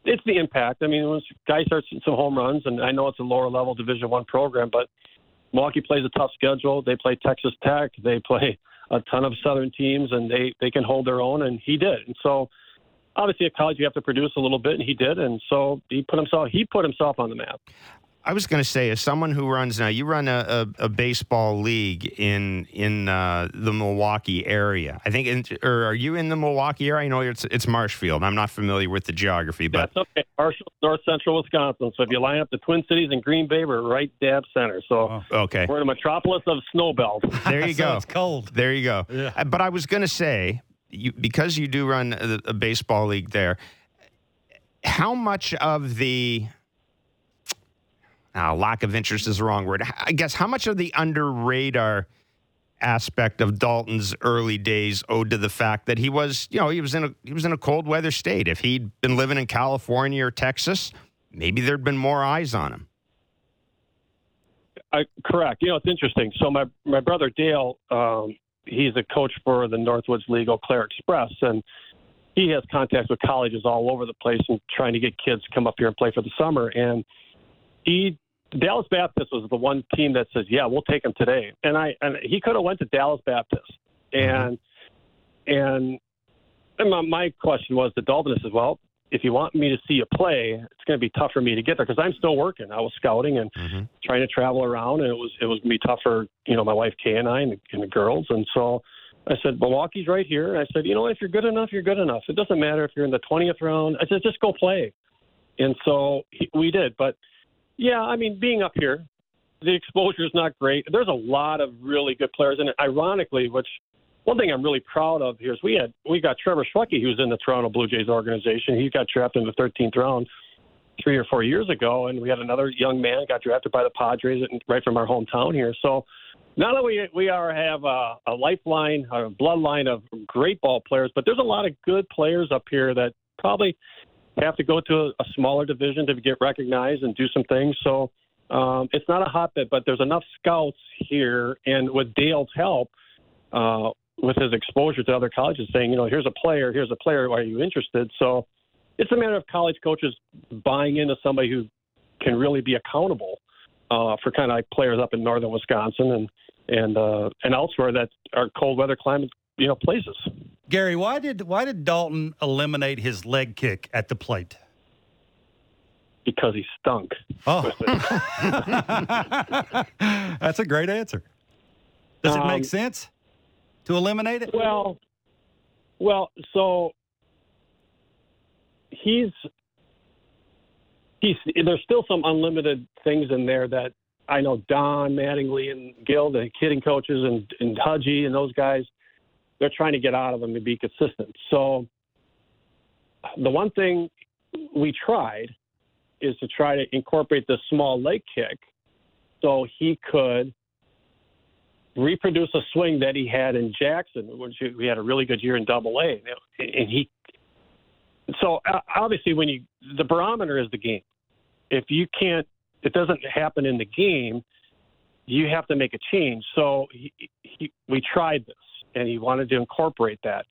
it's the impact. I mean, once guys start hitting some home runs, and I know it's a lower level Division One program, but Milwaukee plays a tough schedule. They play Texas Tech. They play a ton of Southern teams, and they they can hold their own, and he did. And so, obviously, at college you have to produce a little bit, and he did. And so he put himself he put himself on the map. I was going to say, as someone who runs now, you run a, a, a baseball league in in uh, the Milwaukee area. I think, in, or are you in the Milwaukee area? I know it's it's Marshfield. I'm not familiar with the geography, but That's okay. Marshall, North Central Wisconsin. So if you line up the Twin Cities and Green Bay, we're right dab center. So Oh. okay, we're in the metropolis of Snowbelt. there you So go. It's cold. There you go. Yeah. Uh, But I was going to say, you, because you do run a, a baseball league there, how much of the uh, lack of interest is the wrong word. I guess how much of the under radar aspect of Daulton's early days owed to the fact that he was, you know, he was in a he was in a cold weather state. If he'd been living in California or Texas, maybe there'd been more eyes on him. I, correct. You know, it's interesting. So my my brother Dale, um, he's a coach for the Northwoods League Eau Claire Express, and he has contacts with colleges all over the place and trying to get kids to come up here and play for the summer. And he Dallas Baptist was the one team that says, "Yeah, we'll take him today." And I and he could have went to Dallas Baptist, and and, and my, my question was to Daulton says, "Well, if you want me to see you play, it's going to be tough for me to get there because I'm still working. I was scouting and Mhm. trying to travel around, and it was it was going to be tough for you know my wife Kay and I and the, and the girls. And so I said, Milwaukee's right here. And I said, you know, if you're good enough, you're good enough. It doesn't matter if you're in the 20th round. I said, just go play. And so he, we did. But yeah, I mean, being up here, the exposure is not great. There's a lot of really good players, and ironically, which one thing I'm really proud of here is we had we got Trevor Schwecke, who's in the Toronto Blue Jays organization. He got drafted in the 13th round three or four years ago, and we had another young man got drafted by the Padres right from our hometown here. So not only we are have a, a lifeline, a bloodline of great ball players, but there's a lot of good players up here that probably have to go to a, a smaller division to get recognized and do some things. So um, it's not a hotbed, but there's enough scouts here, and with Dale's help. Uh, with his exposure to other colleges, saying, you know, here's a player, here's a player, are you interested? So it's a matter of college coaches buying into somebody who can really be accountable uh, for kind of like players up in northern Wisconsin and and uh, and elsewhere that are cold weather climate, you know, places. Gary, why did why did Daulton eliminate his leg kick at the plate? Because he stunk. Oh, that's a great answer. Does it Um, make sense to eliminate it? Well, well, so he's he's there's still some unlimited things in there that I know Don Mattingly and Gil, the hitting coaches, and and Hudgy and those guys, they're trying to get out of them to be consistent. So the one thing we tried is to try to incorporate the small leg kick so he could reproduce a swing that he had in Jackson, which we had a really good year in Double A, and he. So uh, obviously, when you the barometer is the game. If you can't, it doesn't happen in the game. You have to make a change. So he, he, we tried this, and he wanted to incorporate that,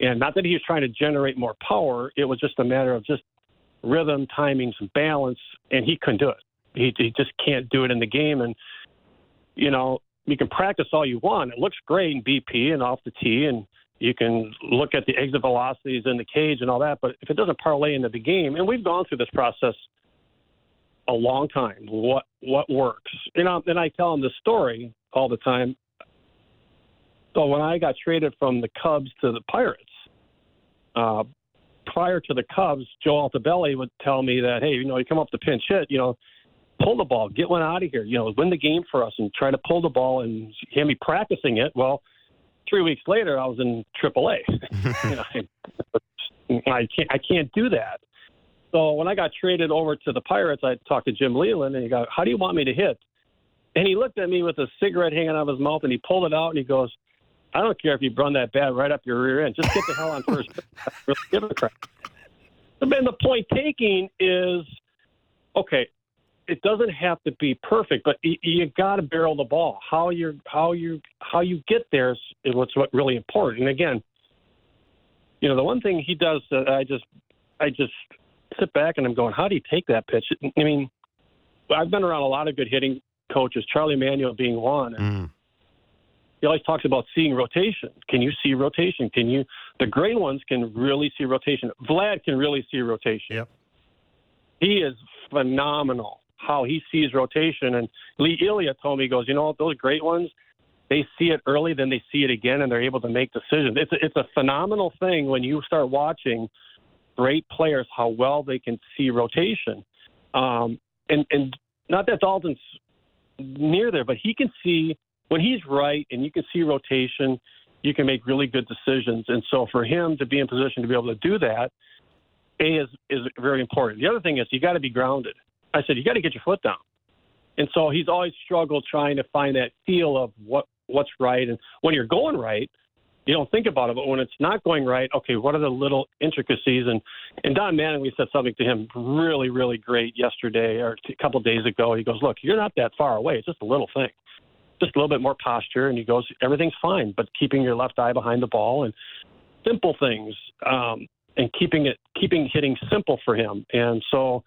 and not that he was trying to generate more power. It was just a matter of just rhythm, timings, and balance, and he couldn't do it. He, he just can't do it in the game, and you know you can practice all you want. It looks great in BP and off the tee, and you can look at the exit velocities in the cage and all that. But if it doesn't parlay into the game, and we've gone through this process a long time, what what works? You know, and I tell them this story all the time. So when I got traded from the Cubs to the Pirates, uh, prior to the Cubs, Joe Altobelli would tell me that, hey, you know, you come up to pinch hit, you know, pull the ball, get one out of here, you know, win the game for us, and try to pull the ball. And had me practicing it. Well, three weeks later, I was in AAA. you know, I, I can't, I can't do that. So when I got traded over to the Pirates, I talked to Jim Leyland, and he goes, "How do you want me to hit?" And he looked at me with a cigarette hanging out of his mouth, and he pulled it out, and he goes, "I don't care if you run that bat right up your rear end. Just get the hell on first. really give a crap." And the point taking is, okay, it doesn't have to be perfect, but you, you got to barrel the ball. How you how you how you get there is, is what's what really important. And again, you know, the one thing he does that I just I just sit back and I'm going, how do you take that pitch? I mean, I've been around a lot of good hitting coaches, Charlie Manuel being one. And Mm. He always talks about seeing rotation. Can you see rotation? Can you? The great ones can really see rotation. Vlad can really see rotation. Yep. He is phenomenal how he sees rotation. And Lee Elia told me, he goes, you know, those great ones, they see it early, then they see it again, and they're able to make decisions. It's a, it's a phenomenal thing when you start watching great players how well they can see rotation. Um, and and not that Daulton's near there, but he can see when he's right, and you can see rotation. You can make really good decisions. And so for him to be in position to be able to do that, a is is very important. The other thing is you got to be grounded. I said you got to get your foot down. And so he's always struggled trying to find that feel of what what's right. And when you're going right, you don't think about it. But when it's not going right, okay, what are the little intricacies? And and Don Mattingly, we said something to him really, really great yesterday or a couple of days ago. He goes, look, you're not that far away. It's just a little thing, just a little bit more posture. And he goes, everything's fine, but keeping your left eye behind the ball and simple things, um, and keeping it keeping hitting simple for him. And so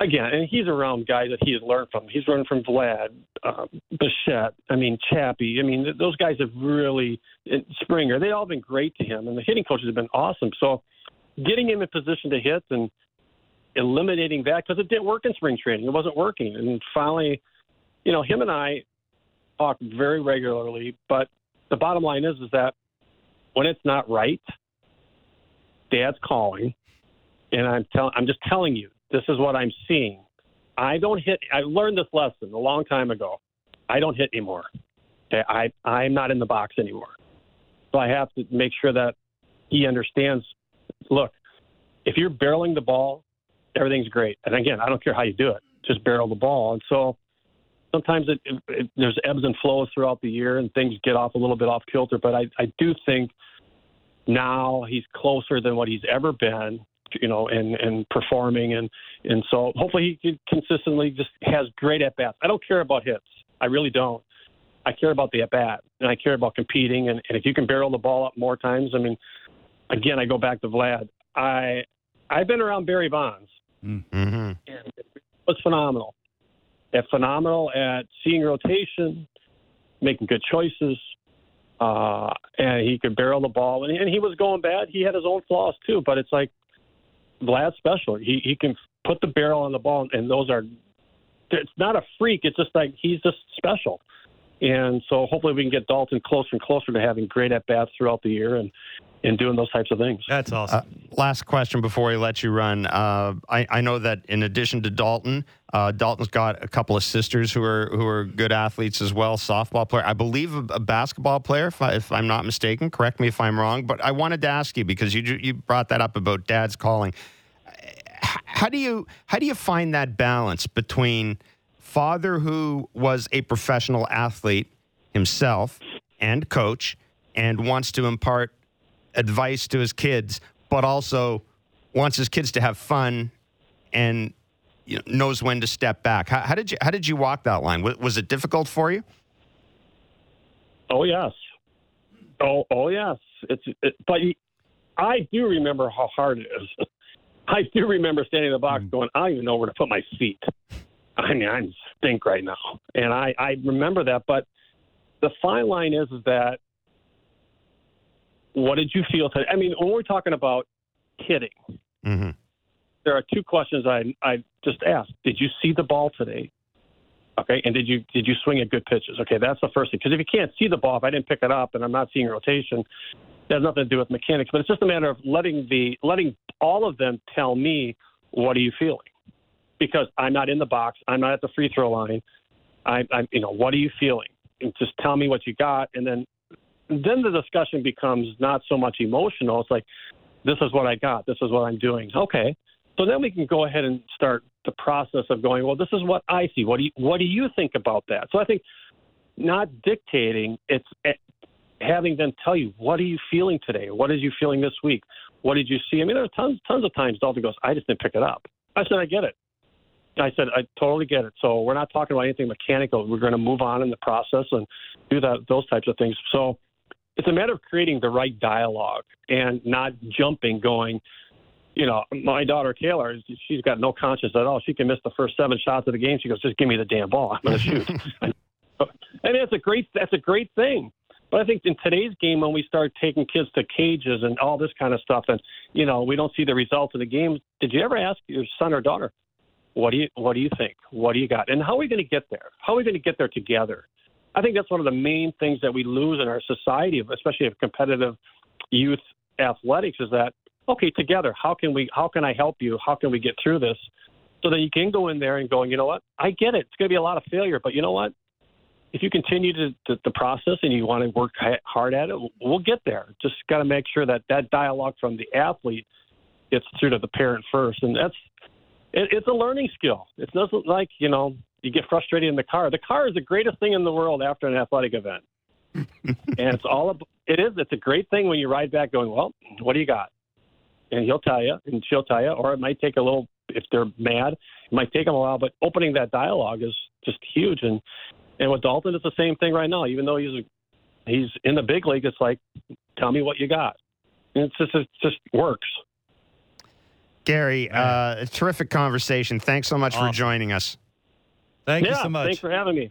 again, and he's around guys that he has learned from. He's learned from Vlad, uh, Bichette, I mean Chappie. I mean th- those guys have really Springer. They've all been great to him, and the hitting coaches have been awesome. So getting him in position to hit and eliminating that because it didn't work in spring training. It wasn't working, and finally, you know, him and I talk very regularly. But the bottom line is, is that when it's not right, Dad's calling, and I'm telling, I'm just telling you, this is what I'm seeing. I don't hit. I learned this lesson a long time ago. I don't hit anymore. Okay, I I'm not in the box anymore. So I have to make sure that he understands. Look, if you're barreling the ball, everything's great. And again, I don't care how you do it. Just barrel the ball. And so sometimes it, it, it, there's ebbs and flows throughout the year, and things get off a little bit off kilter. But I I do think now he's closer than what he's ever been you know, and and performing, and and so hopefully he consistently just has great at bats. I don't care about hits, I really don't. I care about the at bat, and I care about competing, and, and if you can barrel the ball up more times, I mean, again, I go back to Vlad. I I've been around Barry Bonds, Mm-hmm. and it was phenomenal. Phenomenal at seeing rotation, making good choices, uh, and he could barrel the ball. And, and he was going bad. He had his own flaws too, but it's like Vlad's special. He he can put the barrel on the ball, and those are. It's not a freak. It's just like he's just special. And so hopefully we can get Daulton closer and closer to having great at bats throughout the year and and doing those types of things. That's awesome. Uh, last question before we let you run. Uh, I, I know that in addition to Daulton, uh, Daulton's got a couple of sisters who are who are good athletes as well. Softball player, I believe, a, a basketball player, if, I, if I'm not mistaken. Correct me if I'm wrong. But I wanted to ask you because you you brought that up about dad's calling. How do you how do you find that balance between father who was a professional athlete himself and coach and wants to impart advice to his kids, but also wants his kids to have fun and you know, knows when to step back. How, how did you how did you walk that line? Was, was it difficult for you? Oh yes, oh oh yes. It's it, but I do remember how hard it is. I do remember standing in the box hmm. going, I don't even know where to put my feet. I mean, I stink right now, and I I remember that. But the fine line is, is that what did you feel today? I mean, when we're talking about hitting, Mm-hmm. there are two questions I I just asked. Did you see the ball today? Okay, and did you did you swing at good pitches? Okay, that's the first thing. Because if you can't see the ball, if I didn't pick it up and I'm not seeing rotation, that has nothing to do with mechanics. But it's just a matter of letting the letting all of them tell me what are you feeling, because I'm not in the box, I'm not at the free throw line. I, I'm you know what are you feeling? And just tell me what you got, and then then the discussion becomes not so much emotional. It's like this is what I got, this is what I'm doing. Okay, so then we can go ahead and start the process of going, well, this is what I see. What do you, what do you think about that? So I think not dictating, it's eh, having them tell you, what are you feeling today? What are you feeling this week? What did you see? I mean, there are tons, tons of times Daulton goes, I just didn't pick it up. I said, I get it. I said, I totally get it. So we're not talking about anything mechanical. We're going to move on in the process and do that, those types of things. So it's a matter of creating the right dialogue and not jumping, going, you know, my daughter Taylor, she's got no conscience at all. She can miss the first seven shots of the game. She goes, just give me the damn ball. I'm going to shoot. and that's a great, that's a great thing. But I think in today's game, when we start taking kids to cages and all this kind of stuff, and you know we don't see the results of the game, did you ever ask your son or daughter, what do you what do you think? What do you got? And how are we going to get there? How are we going to get there together? I think that's one of the main things that we lose in our society, especially of competitive youth athletics, is that okay together? How can we? How can I help you? How can we get through this? So that you can go in there and going, you know what? I get it. It's going to be a lot of failure, but you know what? if you continue to, to, the process and you want to work hard at it, we'll get there. Just got to make sure that that dialogue from the athlete gets through to the parent first, and that's it, it's a learning skill. It's not like you know you get frustrated in the car. The car is the greatest thing in the world after an athletic event, and it's all about, it is. It's a great thing when you ride back, going, well, what do you got? And he'll tell you, and she'll tell you, or it might take a little. If they're mad, it might take them a while, but opening that dialogue is just huge. And and with Daulton, it's the same thing right now. Even though he's a, he's in the big league, it's like, tell me what you got. And it's just it just works. Gary, uh, a terrific conversation. Thanks so much Awesome. for joining us. Thank yeah, you so much. Thanks for having me.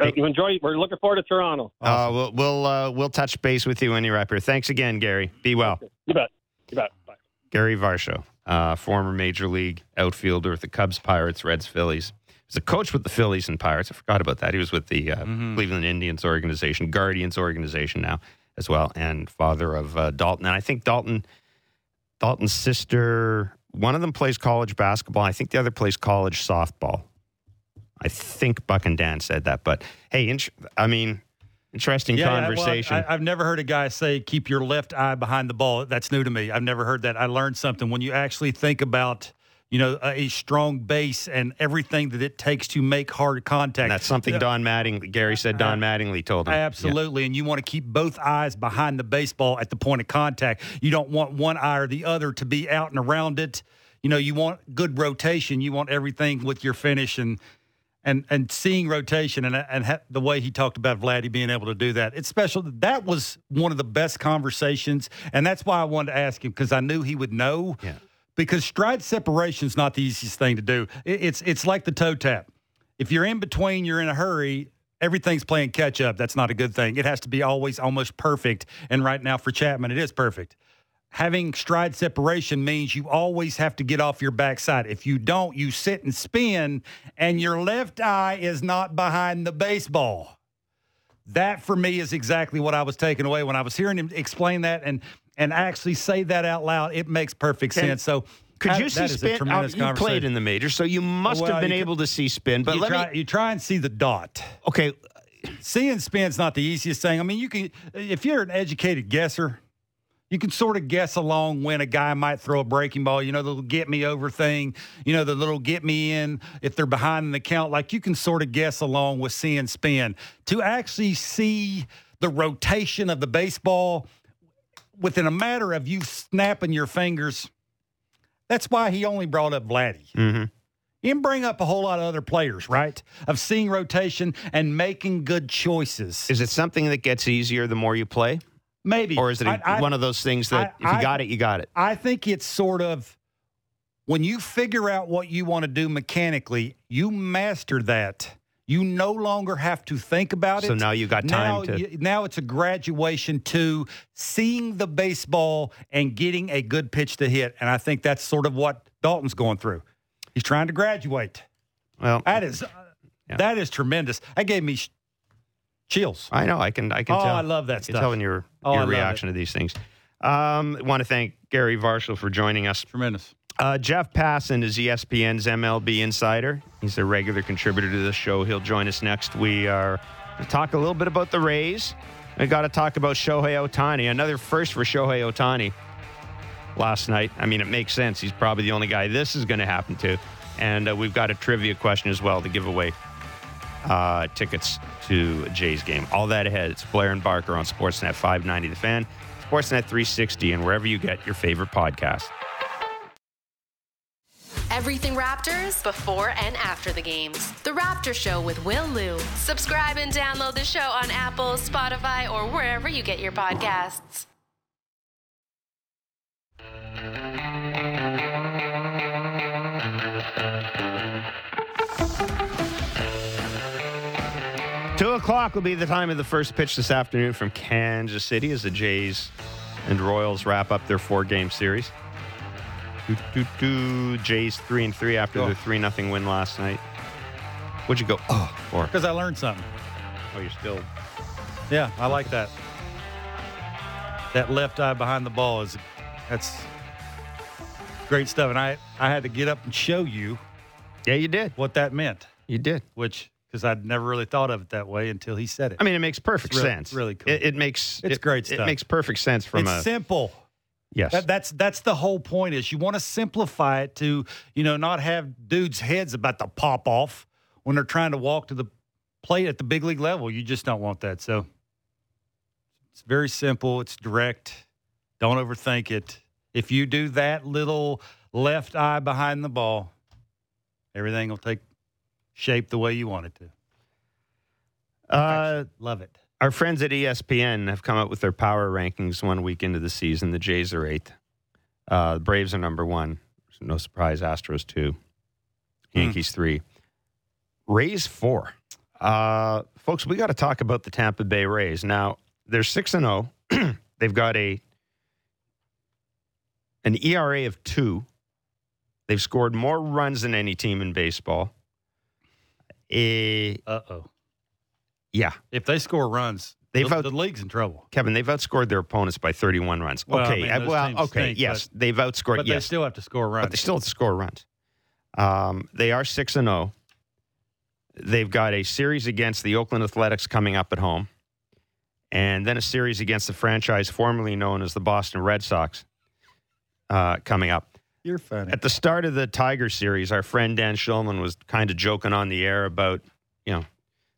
Uh, you enjoy. We're looking forward to Toronto. Uh, we'll we'll uh, we'll touch base with you when you're up here. Thanks again, Gary. Be well. You bet. You bet. Bye. Gary Varsho, uh, former major league outfielder with the Cubs, Pirates, Reds, Phillies. He was a coach with the Phillies and Pirates. I forgot about that. He was with the uh, Cleveland Indians organization, Guardians organization now as well, and father of uh, Daulton. And I think Daulton, Daulton's sister, one of them plays college basketball. I think the other plays college softball. I think Buck and Dan said that. But hey, int- I mean, interesting Yeah, yeah, well, conversation. I, I've never heard a guy say, keep your left eye behind the ball. That's new to me. I've never heard that. I learned something. When you actually think about, you know, a, strong base and everything that it takes to make hard contact. and that's something Yeah, Don Mattingly, Gary said Don Mattingly told him. Yeah. Absolutely. And you want to keep both eyes behind the baseball at the point of contact. You don't want one eye or the other to be out and around it. You know, you want good rotation. You want everything with your finish and and and seeing rotation and and ha- the way he talked about Vladdy being able to do that. It's special. That was one of the best conversations, and that's why I wanted to ask him because I knew he would know. Yeah. Because stride separation is not the easiest thing to do. It's it's like the toe tap. If you're in between, you're in a hurry. Everything's playing catch up. That's not a good thing. It has to be always almost perfect. And right now for Chapman, it is perfect. Having stride separation means you always have to get off your backside. If you don't, you sit and spin, and your left eye is not behind the baseball. That for me is exactly what I was taking away when I was hearing him explain that and and actually say that out loud. It makes perfect sense. So Could you see that is a spin? Uh, you played in the majors, so you must Well, have been able to see spin. But you let try, me. you try and see the dot. Okay, Seeing spin's not the easiest thing. I mean, you can if you're an educated guesser, you can sort of guess along when a guy might throw a breaking ball. You know, the little get me over thing. You know, the little get me in if they're behind in the count. Like you can sort of guess along with seeing spin. To actually see the rotation of the baseball within a matter of you snapping your fingers. That's why he only brought up Vladdy. Mhm. He didn't bring up a whole lot of other players, right? Of seeing rotation and making good choices. is it something that gets easier the more you play, Maybe. or is it a, I- I- one of those things that I- if you I- got it, you got it? I think it's sort of when you figure out what you want to do mechanically, you master that. You no longer have to think about it. So now you got time now, to- you- now it's a graduation to seeing the baseball and getting a good pitch to hit. And I think that's sort of what Daulton's going through. He's trying to graduate. Well, That is Yeah. that is tremendous. That gave me sh- chills. I know I can. I can Oh, tell. I love that I stuff. tell in your Oh, your reaction to these things. Um, want to thank Gary Varsho for joining us. Tremendous. Uh, Jeff Passan is ESPN's MLB insider. He's a regular contributor to the show. He'll join us next. We are going to talk a little bit about the Rays. We got to talk about Shohei Ohtani, another first for Shohei Ohtani last night. I mean, it makes sense. He's probably the only guy this is going to happen to. And uh, we've got a trivia question as well to give away uh, tickets to Jay's game. All that ahead. It's Blair and Barker on Sportsnet 590 The Fan, Sportsnet 360, and wherever you get your favorite podcast. Everything Raptors before and after the games. The Raptor Show with Will Lou. Subscribe and download the show on Apple, Spotify, or wherever you get your podcasts. Two o'clock will be the time of the first pitch this afternoon from Kansas City as the Jays and Royals wrap up their four-game series. Doo, doo, doo. Jays three and three after Oh. their three nothing win last night. What'd you go? Oh, for? Because I learned something. Oh, you're still. Yeah, I like that. That left eye behind the ball is that's great stuff. And I, I had to get up and show you Yeah, you did. what that meant, You did. which because I'd never really thought of it that way until he said it. I mean, it makes perfect It's really- sense. really cool. It, it makes It's it- great Stuff. It makes perfect sense from it's a simple. Yes. That, that's that's the whole point is you want to simplify it to you know not have dudes' heads about to pop off when they're trying to walk to the plate at the big league level. You just don't want that. So it's very simple. It's direct. Don't overthink it. If you do that little left eye behind the ball, everything will take shape the way you want it to. uh, Love it. Our friends at ESPN have come up with their power rankings one week into the season. The Jays are eighth. Uh, the Braves are number one. No surprise. Astros two. Yankees three. Rays four. Uh, folks, we got to talk about the Tampa Bay Rays. Now they're six and zero. They've got a an ERA of two. They've scored more runs than any team in baseball. Uh oh. Yeah, If they score runs, They've the, out- the league's in trouble. Kevin, they've outscored their opponents by 31 runs. Well, I okay, mean, uh, those well, teams okay, stink, yes, they've outscored. But yes, they still have to score runs. but they still have to score runs. Um, they are six and zero. They've got a series against the Oakland Athletics coming up at home, and then a series against the franchise formerly known as the Boston Red Sox uh, coming up. You're funny. At the start of the Tiger series, our friend Dan Shulman was kind of joking on the air about, you know,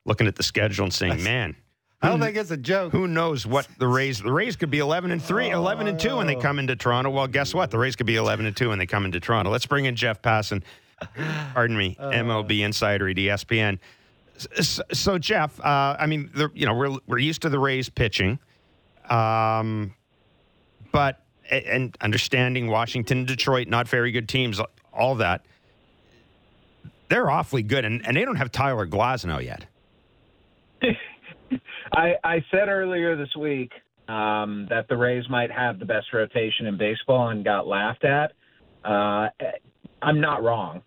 looking at the schedule and saying, "Man, I don't think it's a joke. who knows what the Rays? The Rays could be eleven and three, 11 and two when they come into Toronto. Well, guess what? The Rays could be eleven and two when they come into Toronto. Let's bring in Jeff Passan. Pardon me, MLB insider at ESPN. So, so Jeff, uh, I mean, the, you know, we're we're used to the Rays pitching, um, but and understanding Washington, and Detroit, not very good teams, all that. They're awfully good, and, and they don't have Tyler Glasnow yet. I, I said earlier this week um, that the Rays might have the best rotation in baseball and got laughed at. Uh, I'm not wrong.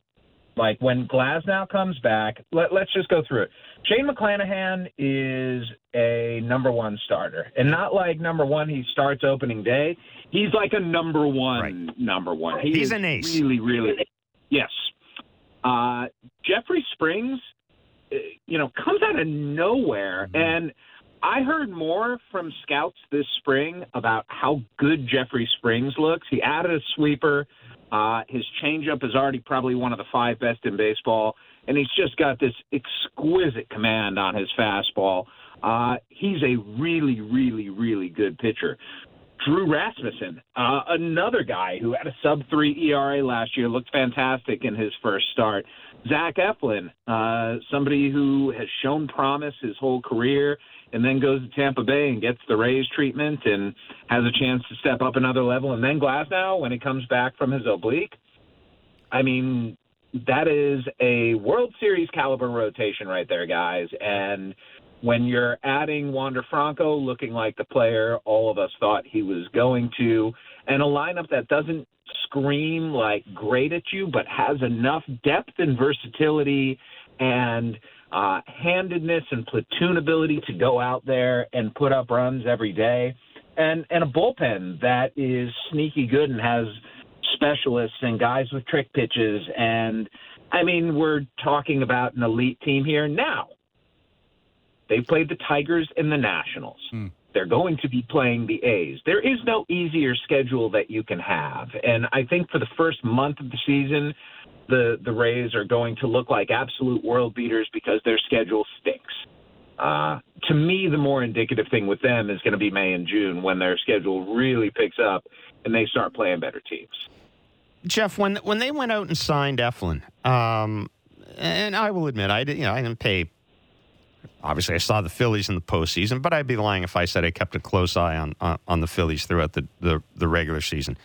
Like when Glasnow comes back, let, let's just go through it. Shane McClanahan is a number one starter, and not like number one. He starts opening day. He's like a number one, Right. number one. He He's an ace. Really, really, yes. Uh, Jeffrey Springs, you know, comes out of nowhere, Mm-hmm. and I heard more from scouts this spring about how good Jeffrey Springs looks. He added a sweeper. Uh, his changeup is already probably one of the five best in baseball, and he's just got this exquisite command on his fastball. Uh, he's a really, really, really good pitcher. Drew Rasmussen, uh, another guy who had a sub three ERA last year, looked fantastic in his first start. Zach Eflin, uh, somebody who has shown promise his whole career and then goes to Tampa Bay and gets the Rays treatment and has a chance to step up another level. And then Glasnow, when he comes back from his oblique, I mean, that is a World Series caliber rotation right there, guys. And when you're adding Wander Franco looking like the player all of us thought he was going to, and a lineup that doesn't scream like great at you, but has enough depth and versatility and uh, handedness and platoon ability to go out there and put up runs every day, and and a bullpen that is sneaky good and has specialists and guys with trick pitches. And I mean, we're talking about an elite team here now. They played the Tigers and the Nationals. They're going to be playing the A's. There is no easier schedule that you can have. And I think for the first month of the season, the, the Rays are going to look like absolute world beaters because their schedule stinks. Uh, to me, the more indicative thing with them is going to be May and June when their schedule really picks up and they start playing better teams. Jeff, when when they went out and signed Eflin, um, and I will admit, I did, you know, I didn't pay. Obviously, I saw the Phillies in the postseason, but I'd be lying if I said I kept a close eye on on, on the Phillies throughout the, the, the regular season.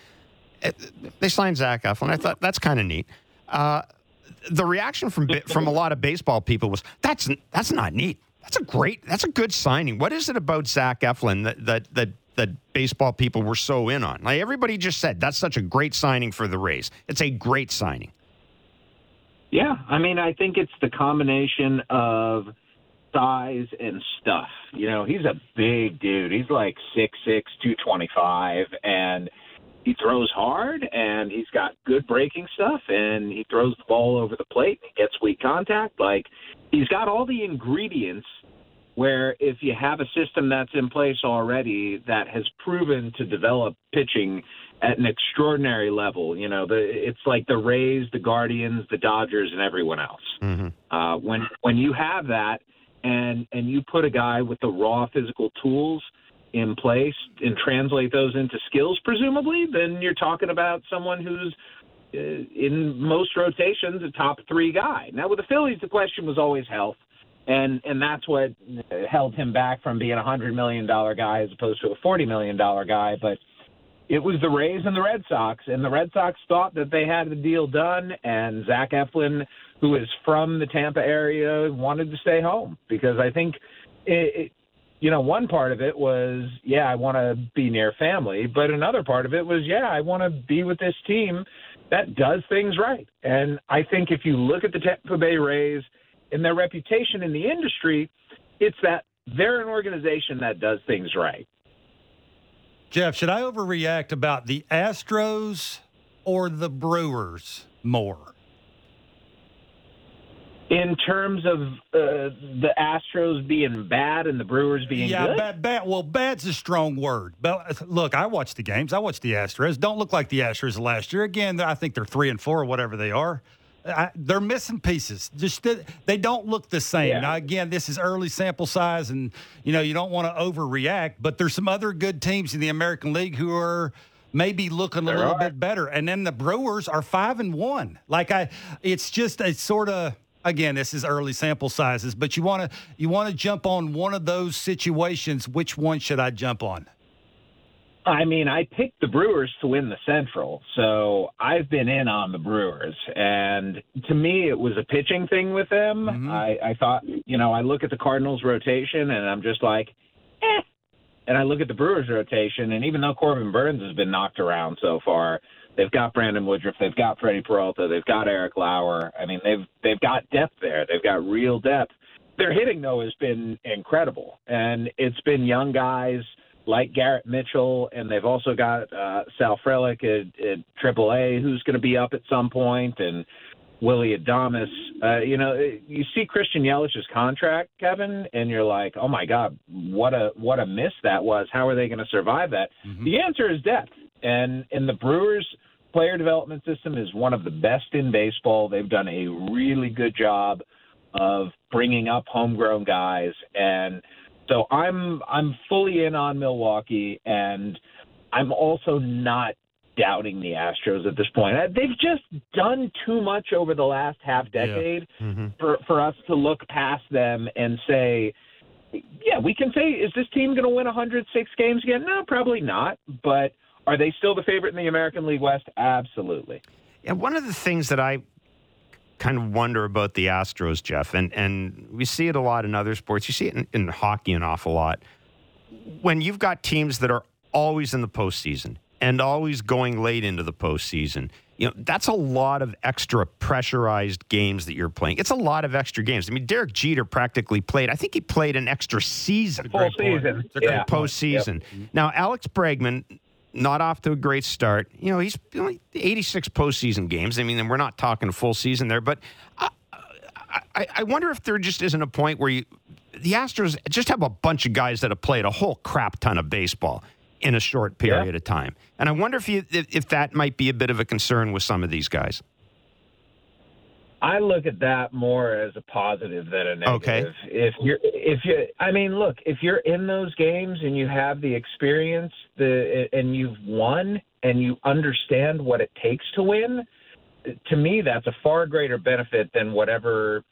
Uh, They signed Zach Eflin. I thought that's kind of neat. Uh, the reaction from from a lot of baseball people was that's that's not neat. That's a great. That's a good signing. What is it about Zach Eflin that that that that baseball people were so in on? Like everybody just said, that's such a great signing for the Rays. It's a great signing. Yeah, I mean, I think it's the combination of size and stuff. You know, he's a big dude. He's like six six, two twenty five, and he throws hard, and he's got good breaking stuff, and he throws the ball over the plate, and gets weak contact. Like he's got all the ingredients. Where if you have a system that's in place already that has proven to develop pitching at an extraordinary level. You know, the it's like the Rays, the Guardians, the Dodgers, and everyone else. Mm-hmm. Uh, when when you have that, and and you put a guy with the raw physical tools in place and translate those into skills, presumably, then you're talking about someone who's uh, in most rotations a top three guy. Now with the Phillies, the question was always health. And and that's what held him back from being a hundred million dollar guy as opposed to a forty million dollar guy. But it was the Rays and the Red Sox, and the Red Sox thought that they had the deal done, and Zach Eflin, who is from the Tampa area, wanted to stay home because I think, it, it, you know, one part of it was, yeah, I want to be near family, but another part of it was, yeah, I want to be with this team that does things right. And I think if you look at the Tampa Bay Rays and their reputation in the industry, it's that they're an organization that does things right. Jeff, should I overreact about the Astros or the Brewers more? In terms of uh, the Astros being bad and the Brewers being yeah, good, bad, bad. Well, bad's a strong word. But look, I watched the games. I watched the Astros. Don't look like the Astros last year. Again, I think they're three and four or whatever they are. I, they're missing pieces. Just they don't look the same. Yeah. Now, again, this is early sample size, and you know you don't want to overreact. But there's some other good teams in the American League who are maybe looking a little are. bit better. And then the Brewers are five and one. Like I, it's just a sort of. Again, this is early sample sizes, but you want to you want to jump on one of those situations. Which one should I jump on? I mean, I picked the Brewers to win the Central, so I've been in on the Brewers. And to me, it was a pitching thing with them. Mhm. I, I thought, you know, I look at the Cardinals' rotation and I'm just like, eh. And I look at the Brewers' rotation, and even though Corbin Burnes has been knocked around so far, they've got Brandon Woodruff, they've got Freddie Peralta, they've got Eric Lauer. I mean, they've they've got depth there. They've got real depth. Their hitting though has been incredible, and it's been young guys like Garrett Mitchell, and they've also got uh, Sal Frelick at, at AAA, who's going to be up at some point, and Willy Adames. Uh, you know, you see Christian Yelich's contract, Kevin, and you're like, oh my God, what a what a miss that was. How are they going to survive that? The answer is depth, and and the Brewers player development system is one of the best in baseball. They've done a really good job of bringing up homegrown guys and so I'm I'm fully in on Milwaukee and I'm also not doubting the Astros at this point. Uh, They've just done too much over the last half decade Mm-hmm. for for us to look past them and say yeah, we can say is this team going to win 106 games again? No, probably not, but are they still the favorite in the American League West? Absolutely. Yeah, one of the things that I kind of wonder about the Astros, Jeff, and, and we see it a lot in other sports. You see it in, in hockey an awful lot. When you've got teams that are always in the postseason and always going late into the postseason, you know, that's a lot of extra pressurized games that you're playing. It's a lot of extra games. I mean, Derek Jeter practically played, I think he played an extra season Full season. It's a great Yeah. postseason. Now, Alex Bregman, not off to a great start. You know, he's only 86 postseason games. I mean, and we're not talking full season there, but I, I, I wonder if there just isn't a point where you, the Astros just have a bunch of guys that have played a whole crap ton of baseball in a short period of time. And I wonder if you if, if that might be a bit of a concern with some of these guys. I look at that more as a positive than a negative. Okay. If you're, if you, I mean, look, if you're in those games and you have the experience, the and you've won, and you understand what it takes to win, to me, that's a far greater benefit than whatever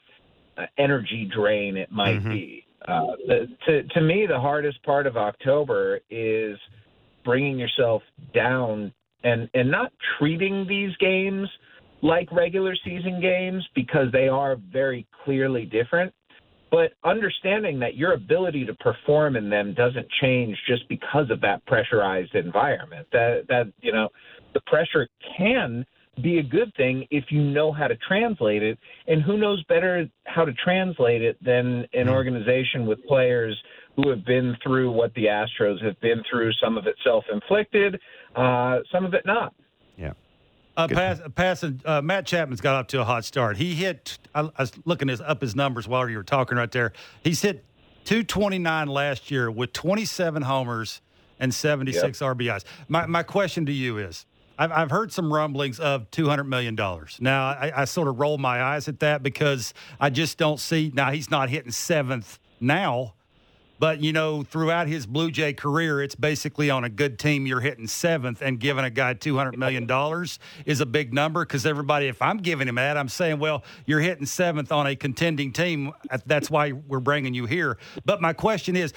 uh, energy drain it might Mhm. be. Uh, the, to to me, the hardest part of October is bringing yourself down and and not treating these games like regular season games because they are very clearly different. But understanding that your ability to perform in them doesn't change just because of that pressurized environment. That that you know the pressure can be a good thing if you know how to translate it. And who knows better how to translate it than an organization with players who have been through what the Astros have been through some of it self-inflicted uh, some of it not. Uh, pass, Passan, uh, Matt Chapman's got up to a hot start. He hit. I, I was looking his, up his numbers while you were talking right there. He's hit 229 last year with 27 homers and 76 RBIs. My my question to you is. I've, I've heard some rumblings of $200 million. Now, I, I sort of roll my eyes at that because I just don't see. Now, he's not hitting seventh now, but you know, throughout his Blue Jay career, it's basically on a good team you're hitting seventh, and giving a guy two hundred million dollars is a big number because everybody. If I'm giving him that, I'm saying, well, you're hitting seventh on a contending team. Uh, that's why we're bringing you here. But my question is,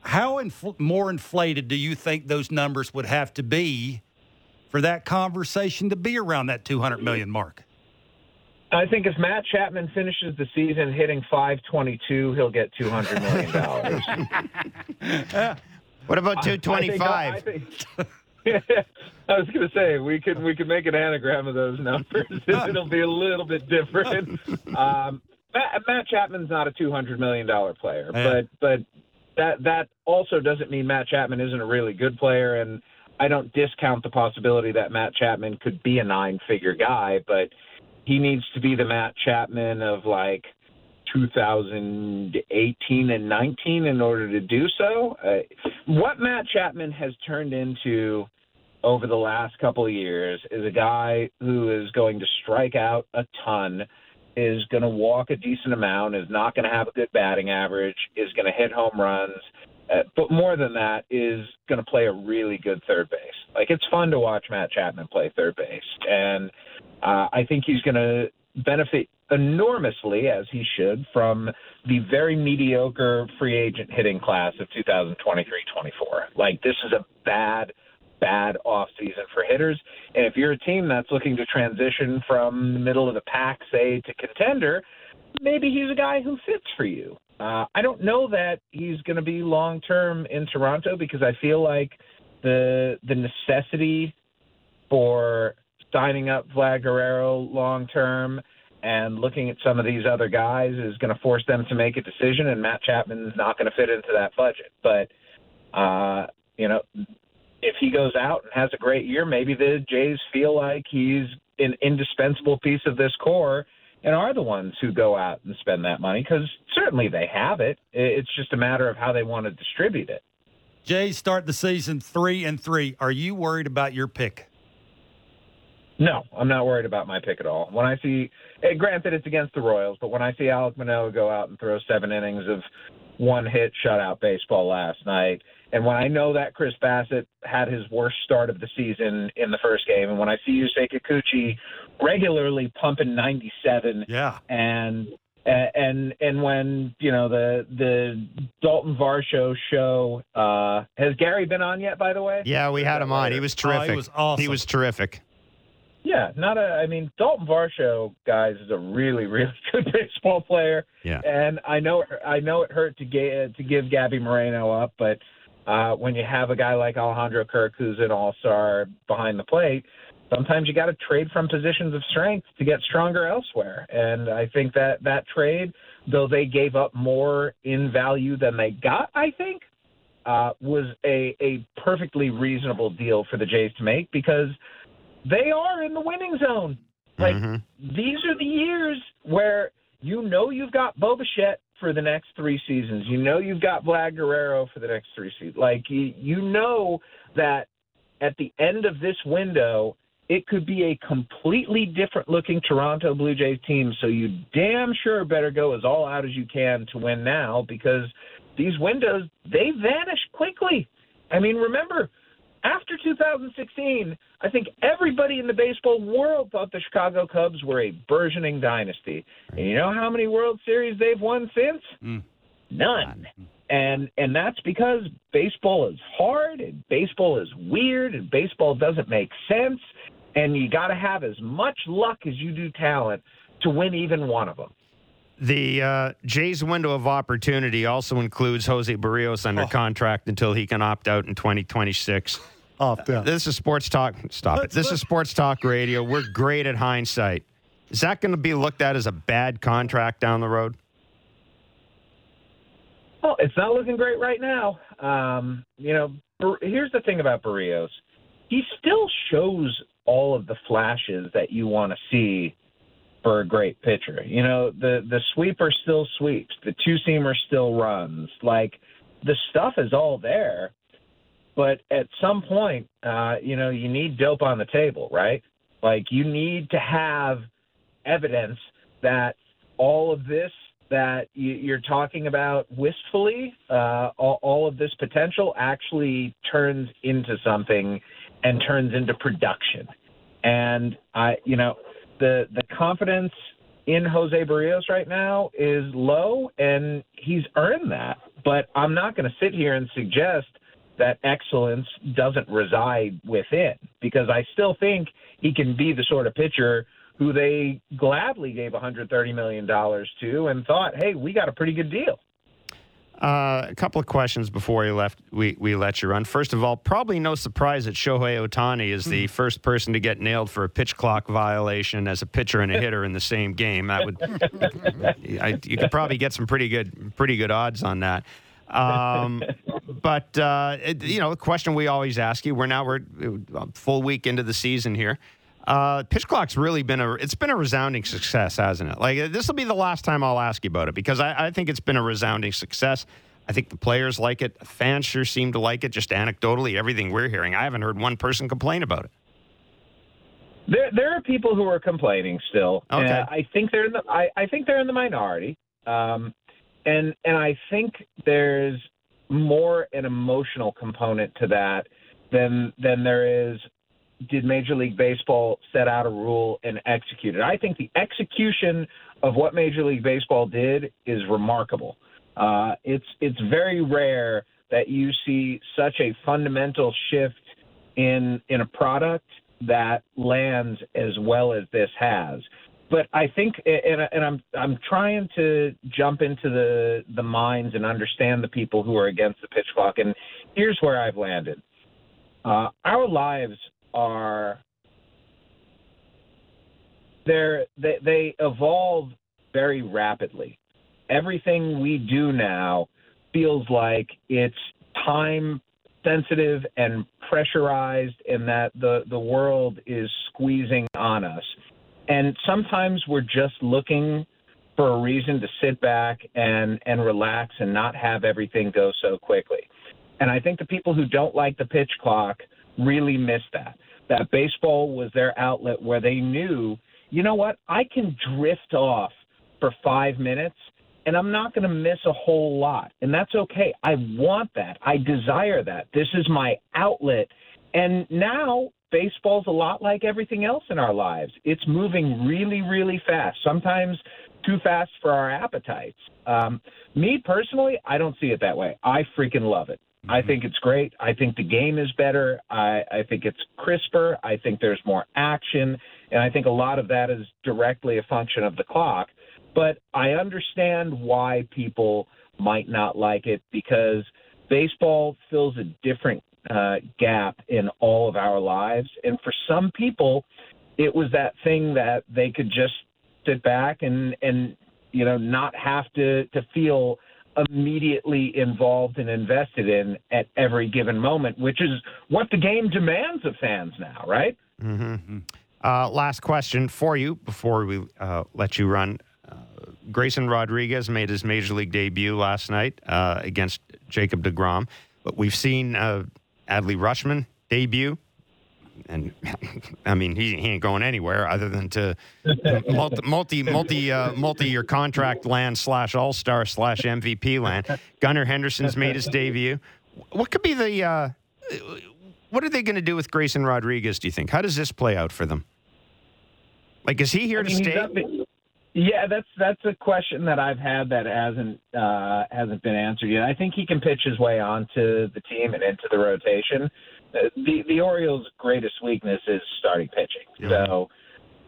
how infl- more inflated do you think those numbers would have to be for that conversation to be around that two hundred million mark? I think if Matt Chapman finishes the season hitting 522, he'll get 200 million dollars. What about two twenty I five? think, I was going to say we could we could make an anagram of those numbers. It'll be a little bit different. Um, Matt, Matt Chapman's not a 200 million dollar player, Yeah. but but that that also doesn't mean Matt Chapman isn't a really good player, and I don't discount the possibility that Matt Chapman could be a nine figure guy, but he needs to be the Matt Chapman of like 2018 and 19 in order to do so. Uh, what Matt Chapman has turned into over the last couple of years is a guy who is going to strike out a ton, is going to walk a decent amount, is not going to have a good batting average, is going to hit home runs. Uh, but more than that, is going to play a really good third base. Like it's fun to watch Matt Chapman play third base, and uh, I think he's going to benefit enormously, as he should, from the very mediocre free agent hitting class of 2023-24. Like this is a bad, bad off season for hitters, and if you're a team that's looking to transition from the middle of the pack, say, to contender, maybe he's a guy who fits for you. Uh, I don't know that he's going to be long term in Toronto because I feel like the the necessity for signing up Vlad Guerrero long term and looking at some of these other guys is going to force them to make a decision, and Matt Chapman's not going to fit into that budget. But uh, you know, if he goes out and has a great year, maybe the Jays feel like he's an indispensable piece of this core and are the ones who go out and spend that money because certainly they have it. It's just a matter of how they want to distribute it. Jays start the season three and three. Are you worried about your pick? No, I'm not worried about my pick at all. When I see, eh, granted, it's against the Royals, but when I see Alek Manoah go out and throw seven innings of one hit shutout baseball last night, and when I know that Chris Bassitt had his worst start of the season in the first game, and when I see Yusei Kikuchi regularly pumping 97 Yeah. and and and when you know the the Daulton Varsho show uh has Gary been on yet by the way Yeah, we had him on. He was Oh, he was awesome. He was terrific. Yeah not a I mean Daulton Varsho guys is a really really good baseball player Yeah. and I know I know it hurt to get to give Gabby Moreno up but uh when you have a guy like Alejandro Kirk who's an all-star behind the plate sometimes you got to trade from positions of strength to get stronger elsewhere. And I think that that trade, though they gave up more in value than they got, I think, uh, was a, a perfectly reasonable deal for the Jays to make because they are in the winning zone. Like Mhm. these are the years where you know you've got Bo Bichette for the next three seasons. You know you've got Vlad Guerrero for the next three seasons. Like you, you know that at the end of this window, it could be a completely different looking Toronto Blue Jays team. So you damn sure better go as all out as you can to win now because these windows they vanish quickly. I mean, remember after 2016, I think everybody in the baseball world thought the Chicago Cubs were a burgeoning dynasty. And you know how many World Series they've won since? Mm. None. And and that's because baseball is hard and baseball is weird and baseball doesn't make sense and you got to have as much luck as you do talent to win even one of them. The uh, Jays' window of opportunity also includes José Berríos under Oh. contract until he can opt out in 2026. Off the This is sports talk. Stop it. This is sports talk radio. We're great at hindsight. Is that going to be looked at as a bad contract down the road? Well, it's not looking great right now. Um, you know, here's the thing about Barrios. He still shows all of the flashes that you want to see for a great pitcher. You know, the the sweeper still sweeps, the two seamer still runs. Like the stuff is all there, but at some point, uh, you know, you need dope on the table, right? Like you need to have evidence that all of this that you, you're talking about wistfully, uh, all, all of this potential actually turns into something and turns into production. And I, you know, the the confidence in José Berríos right now is low, and he's earned that. But I'm not going to sit here and suggest that excellence doesn't reside within, because I still think he can be the sort of pitcher who they gladly gave $130 million to and thought, hey, we got a pretty good deal. Uh, a couple of questions before we left. We, we let you run. First of all, probably no surprise that Shohei Ohtani is the first person to get nailed for a pitch clock violation as a pitcher and a hitter in the same game. That would I, you could probably get some pretty good pretty good odds on that. Um, but uh, it, you know, the question we always ask you. We're now we're a full week into the season here. Uh, pitch clock's really been a it's been a resounding success, hasn't it? Like this will be the last time I'll ask you about it because I, I think it's been a resounding success. I think the players like it. Fans sure seem to like it. Just anecdotally, everything we're hearing, I haven't heard one person complain about it. There, there are people who are complaining still. Okay. Uh, I think they're in the, I, I think they're in the minority, um, and and I think there's more an emotional component to that than than there is. Did Major League Baseball set out a rule and execute it? I think the execution of what Major League Baseball did is remarkable. Uh, it's it's very rare that you see such a fundamental shift in in a product that lands as well as this has. But I think, and, and I'm I'm trying to jump into the the minds and understand the people who are against the pitch clock. And here's where I've landed. Uh, our lives are they're they, they evolve very rapidly. Everything we do now feels like it's time sensitive and pressurized and that the the world is squeezing on us. And sometimes we're just looking for a reason to sit back and and relax and not have everything go so quickly. And I think the people who don't like the pitch clock really miss that. That baseball was their outlet where they knew, you know what, I can drift off for five minutes and I'm not going to miss a whole lot. And that's okay. I want that. I desire that. This is my outlet. And now baseball's a lot like everything else in our lives. It's moving really, really fast, sometimes too fast for our appetites. Um, me personally, I don't see it that way. I freaking love it. I think it's great. I think the game is better. I, I think it's crisper. I think there's more action. And I think a lot of that is directly a function of the clock. But I understand why people might not like it because baseball fills a different uh, gap in all of our lives. And for some people, it was that thing that they could just sit back and, and you know, not have to, to feel immediately involved and invested in at every given moment, which is what the game demands of fans now, right? Mm-hmm. Uh, last question for you before we uh, let you run. Uh, Grayson Rodriguez made his major league debut last night uh, against Jacob deGrom, but we've seen uh, Adley Rutschman debut. And I mean, he, he ain't going anywhere other than to multi multi multi, uh, multi-year contract land slash all star slash MVP land. Gunnar Henderson's made his debut. What could be the uh, what are they going to do with Grayson Rodriguez? Do you think? How does this play out for them? Like, is he here I to mean, he's stay? yeah, that's that's a question that I've had that hasn't uh, hasn't been answered yet. I think he can pitch his way onto the team and into the rotation. The the Orioles' greatest weakness is starting pitching. So,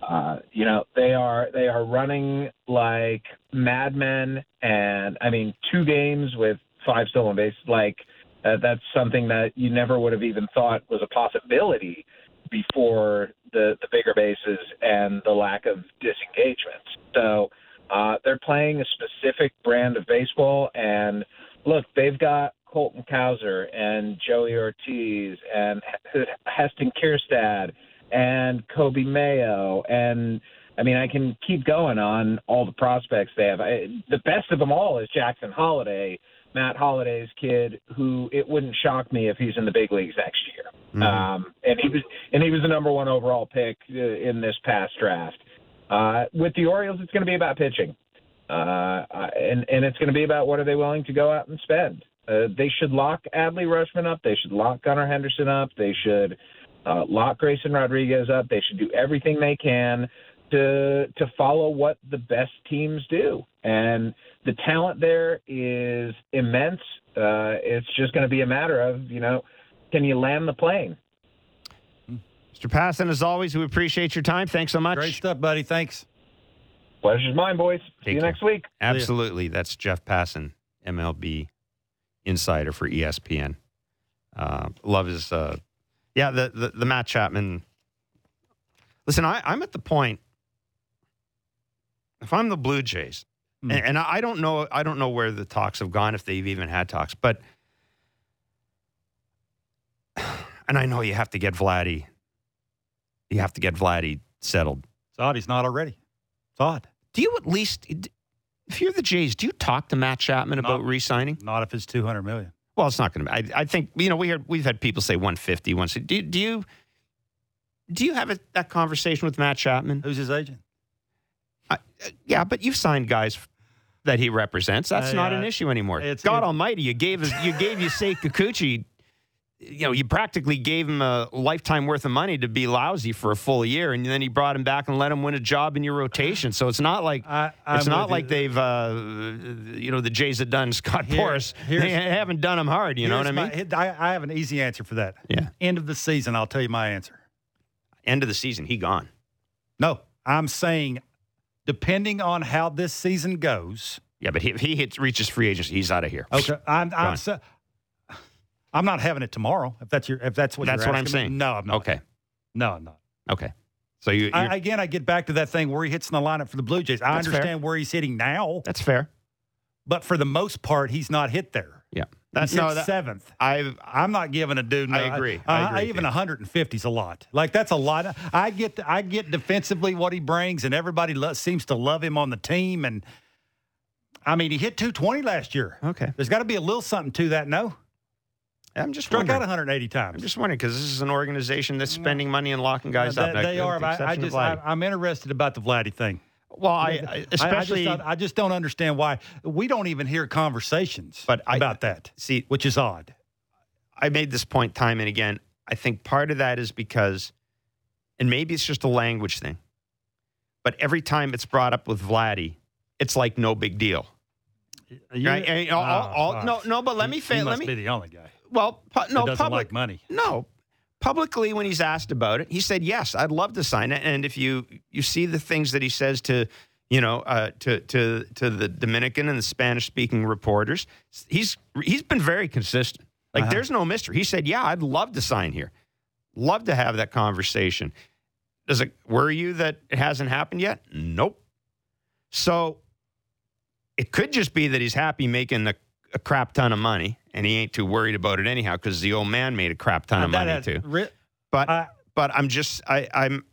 uh, you know, they are they are running like madmen, and I mean, two games with five stolen bases, like uh, that's something that you never would have even thought was a possibility before the the bigger bases and the lack of disengagement. So uh, they're playing a specific brand of baseball, and look, they've got Colton Cowser and Joey Ortiz and Heston Kjerstad and Coby Mayo and I mean I can keep going on all the prospects they have. I, the best of them all is Jackson Holliday, Matt Holliday's kid, who it wouldn't shock me if he's in the big leagues next year. Um, and he was and he was the number one overall pick uh, in this past draft. Uh, with the Orioles, it's going to be about pitching, uh, and and it's going to be about what are they willing to go out and spend. Uh, they should lock Adley Rutschman up. They should lock Gunnar Henderson up. They should uh, lock Grayson Rodriguez up. They should do everything they can to to follow what the best teams do. And the talent there is immense. Uh, it's just going to be a matter of you know, can you land the plane? Mr. Passan, as always, we appreciate your time. Thanks so much. Great stuff, buddy. Thanks. Pleasure's mine, boys. See you care. next week. Absolutely. That's Jeff Passan, MLB insider for ESPN. Uh, love his, uh, yeah, the, the, the Matt Chapman. Listen, I, I'm at the point, if I'm the Blue Jays, Hmm. and, and I don't know, I don't know where the talks have gone, if they've even had talks, but, and I know you have to get Vladdy, you have to get Vladdy settled. It's odd he's not already. It's odd. Do you at least, if you're the Jays, do you talk to Matt Chapman about Not- re-signing? Not if it's 200 million. Well, it's not going to be. I, I think you know we heard we've had people say 150, once. Do, do you do you have a, that conversation with Matt Chapman? Who's his agent? I, uh, yeah, but you've signed guys that he represents. That's Uh, not an issue anymore. It's- God Almighty, you gave us, you gave Yusei Kikuchi. You know, you practically gave him a lifetime worth of money to be lousy for a full year, and then he brought him back and let him win a job in your rotation. So it's not like I- it's not like they've, uh, you know, the Jays have done Scott Here- Boras. They haven't done him hard. You know what I mean? my- I, I have an easy answer for that. Yeah. End of the season, I'll tell you my answer. End of the season, he gone. No, I'm saying, depending on how this season goes. Yeah, but he, if he hits reaches free agency, he's out of here. Okay, I'm I'm, so, I'm not having it tomorrow. If that's your if that's what That's you're what I'm me. saying. No, I'm not. Okay. No, I'm not. Okay. So you, I, again, I get back to that thing where he hits in the lineup for the Blue Jays. I That's fair. understand where he's hitting now, that's fair. but for the most part, he's not hit there. Yeah. That's no. That, seventh. I've I'm not giving a dude. No, I agree. I I, agree even you. 150 is a lot. Like that's a lot. I get. I get defensively what he brings, and everybody lo- seems to love him on the team. And I mean, he hit 220 last year. okay. There's got to be a little something to that. No, I'm just struck out 180 times. I'm just wondering because this is an organization that's spending money and locking guys up. they, That- they are. the I, I just, I, I'm interested about the Vladdy thing. well, I, I I- I, especially. just, I just don't understand why we don't even hear conversations But about that, see, which is odd. I made this point time and again. I think part of that is because, and maybe it's just a language thing, but every time it's brought up with Vladdy, it's like no big deal. You- Right? And all- ah, all- Oh, all- gosh. no, no, but let me He- fa- He let me- be the only guy. Well, pu- no, doesn't public like money. No, publicly when he's asked about it, he said yes, I'd love to sign it. And if you you see the things that he says to you know uh, to to to the Dominican and the Spanish speaking reporters, he's he's been very consistent. Like Uh-huh. there's no mystery. He said, "Yeah, I'd love to sign here. Love to have that conversation." Does it worry you that it hasn't happened yet? Nope. So it could just be that he's happy making a, a crap ton of money and he ain't too worried about it anyhow because the old man made a crap ton uh, of That money has too. ri- But I- but I'm just I, I'm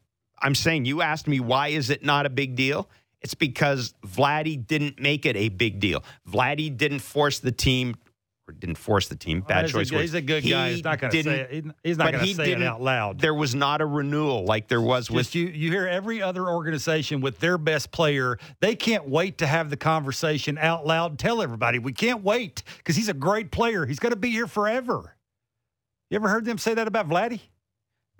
I'm saying you asked me why is it not a big deal? It's because Vladdy didn't make it a big deal. Vladdy didn't force the team didn't force the team. Bad oh, he's choice. A, he's a good guy. He's not going to say it. He- He's not going to he say it out loud. There was not a renewal like there was with you, you hear every other organization with their best player, they can't wait to have the conversation out loud. Tell everybody we can't wait because he's a great player. He's going to be here forever. You ever heard them say that about Vladdy?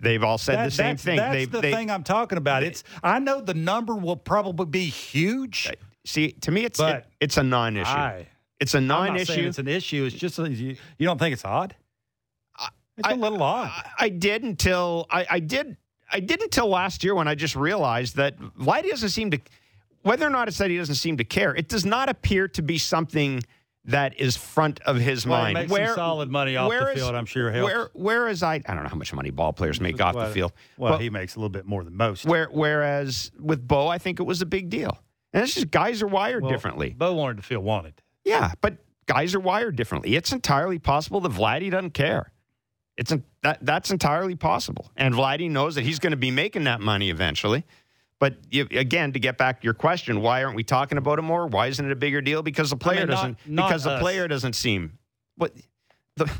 They've all said That- the same that's- thing. That's They've- the they- thing I'm talking about. It's I know the number will probably be huge. Uh, see, to me, it's it- it's a non-issue. I, it's a I'm not saying non-issue. it's an issue. It's just you, you don't think it's odd. It's a little odd. I, I did until I, I did I did until last year when I just realized that Vladdy doesn't seem to whether or not it's that he doesn't seem to care. It does not appear to be something that is front of his Well, he mind. makes some solid money off the field, I'm sure helps. Where, whereas I I don't know how much money ball players make off the field. Well, but he makes a little bit more than most. where, whereas with Bo, I think it was a big deal. And it's just guys are wired Well, differently. Bo wanted to feel wanted. Yeah, but guys are wired differently. It's entirely possible that Vladdy doesn't care. It's that that's entirely possible, and Vladdy knows that he's going to be making that money eventually. But you, again, to get back to your question, why aren't we talking about it more? Why isn't it a bigger deal? Because the player mean, not- doesn't. not because the player doesn't seem. What the?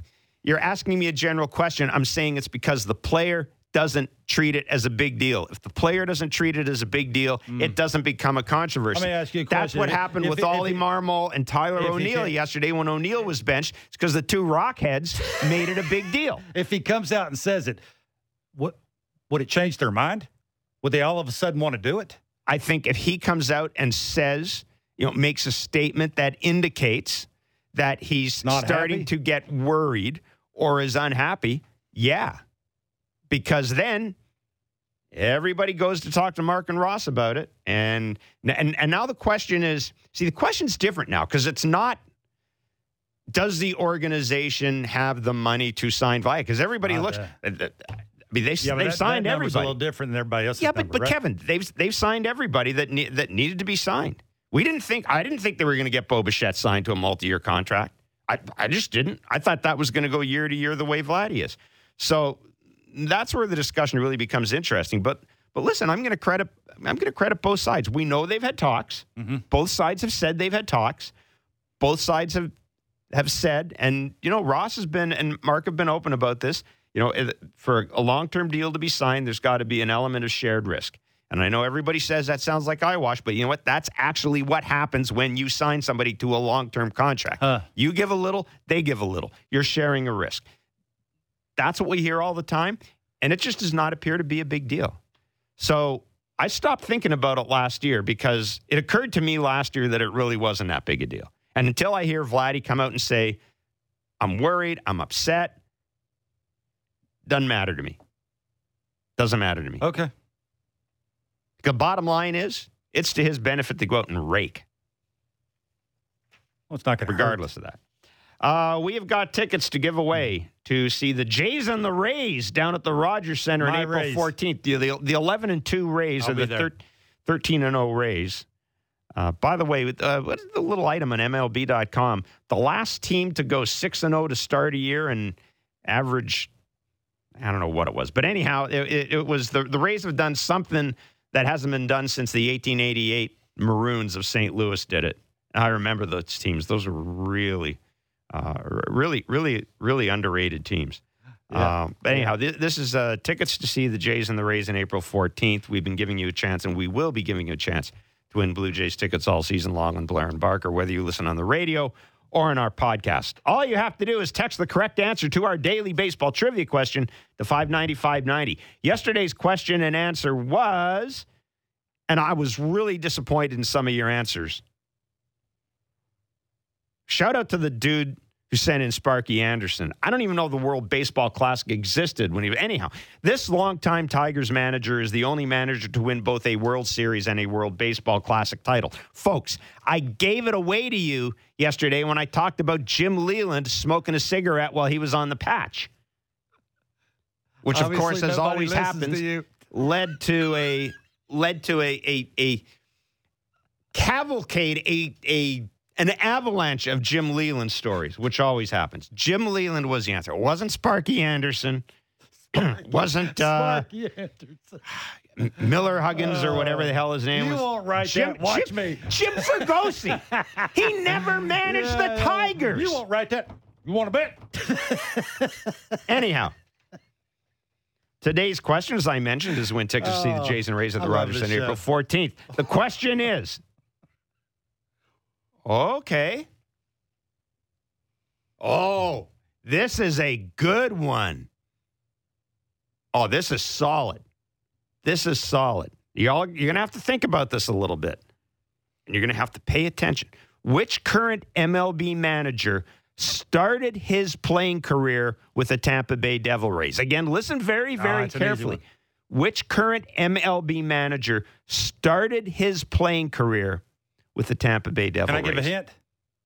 You're asking me a general question. I'm saying it's because the player doesn't treat it as a big deal. If the player doesn't treat it as a big deal, mm. it doesn't become a controversy. Let me ask you a That's what happened if with if Oli Marmol and Tyler O'Neill yesterday when O'Neill was benched. It's because the two Rockheads made it a big deal. If he comes out and says it, what would it change their mind? Would they all of a sudden want to do it? I think if he comes out and says, you know, makes a statement that indicates that he's Not starting happy? to get worried or is unhappy, yeah. Because then everybody goes to talk to Mark and Ross about it. And and and now the question is, see, the question's different now because it's not does the organization have the money to sign Via? Because everybody looks. Uh, that. I mean, they, yeah, they've that, signed that everybody. a little different than everybody else. Yeah, but number, but right? Kevin, they've they've signed everybody that ne- that needed to be signed. We didn't think I didn't think they were going to get Bo Bichette signed to a multi-year contract. I I just didn't. I thought that was going to go year to year the way Vladdy is. So that's where the discussion really becomes interesting. But but listen, I'm going to credit I'm going to credit both sides. We know they've had talks. Mm-hmm. Both sides have said they've had talks. Both sides have have said, and you know, Ross has been and Mark have been open about this. You know, for a long term deal to be signed, there's got to be an element of shared risk. And I know everybody says that sounds like eyewash, but you know what? That's actually what happens when you sign somebody to a long term contract. Huh. You give a little, they give a little. You're sharing a risk. That's what we hear all the time. And it just does not appear to be a big deal. So I stopped thinking about it last year because it occurred to me last year that it really wasn't that big a deal. And until I hear Vladdy come out and say, I'm worried, I'm upset, doesn't matter to me. Doesn't matter to me. Okay. The bottom line is, it's to his benefit to go out and rake, Well, it's not going to regardless of that. Uh, we have got tickets to give away to see the Jays and the Rays down at the Rogers Center on April Rays. 14th. The, the, the 11 and 2 Rays I'll are the thir- 13 and 0 Rays. Uh, by the way, uh, what is the little item on MLB.com? The last team to go 6 and 0 to start a year and average, I don't know what it was. But anyhow, it, it, it was the, the Rays have done something that hasn't been done since the 1888 Maroons of St. Louis did it. I remember those teams. Those were really, uh, really, really, really underrated teams. Yeah. Um, but anyhow, thi- this is uh, tickets to see the Jays and the Rays on April 14th. We've been giving you a chance, and we will be giving you a chance to win Blue Jays tickets all season long on Blair and Barker, whether you listen on the radio or on our podcast. All you have to do is text the correct answer to our daily baseball trivia question to 590 590. Yesterday's question and answer was, and I was really disappointed in some of your answers. Shout out to the dude who sent in Sparky Anderson. I don't even know the World Baseball Classic existed when he. Anyhow, this longtime Tigers manager is the only manager to win both a World Series and a World Baseball Classic title. Folks, I gave it away to you yesterday when I talked about Jim Leyland smoking a cigarette while he was on the patch, which of course, as always happens, to led to a led to a a, a cavalcade, a a an avalanche of Jim Leyland stories, which always happens. Jim Leyland was the answer. It wasn't Sparky Anderson. wasn't uh, Sparky Anderson. Miller Huggins or whatever the hell his name You was. You won't write Jim, that. Watch Jim, me. Jim Fregosi. he never managed Yeah, the Tigers. You won't write that. You want to bet? Anyhow, today's question, as I mentioned, is when tickets to see the Oh, Jays and Rays at the Rogers Center April 14th. The question is okay. Oh, This is a good one. Oh, this is solid. This is solid. Y'all, you're going to have to think about this a little bit. And you're going to have to pay attention. Which current MLB manager started his playing career with the Tampa Bay Devil Rays? Again, listen very, Ah, very carefully. Which current MLB manager started his playing career with the Tampa Bay Devil Can I Rays? give a hint?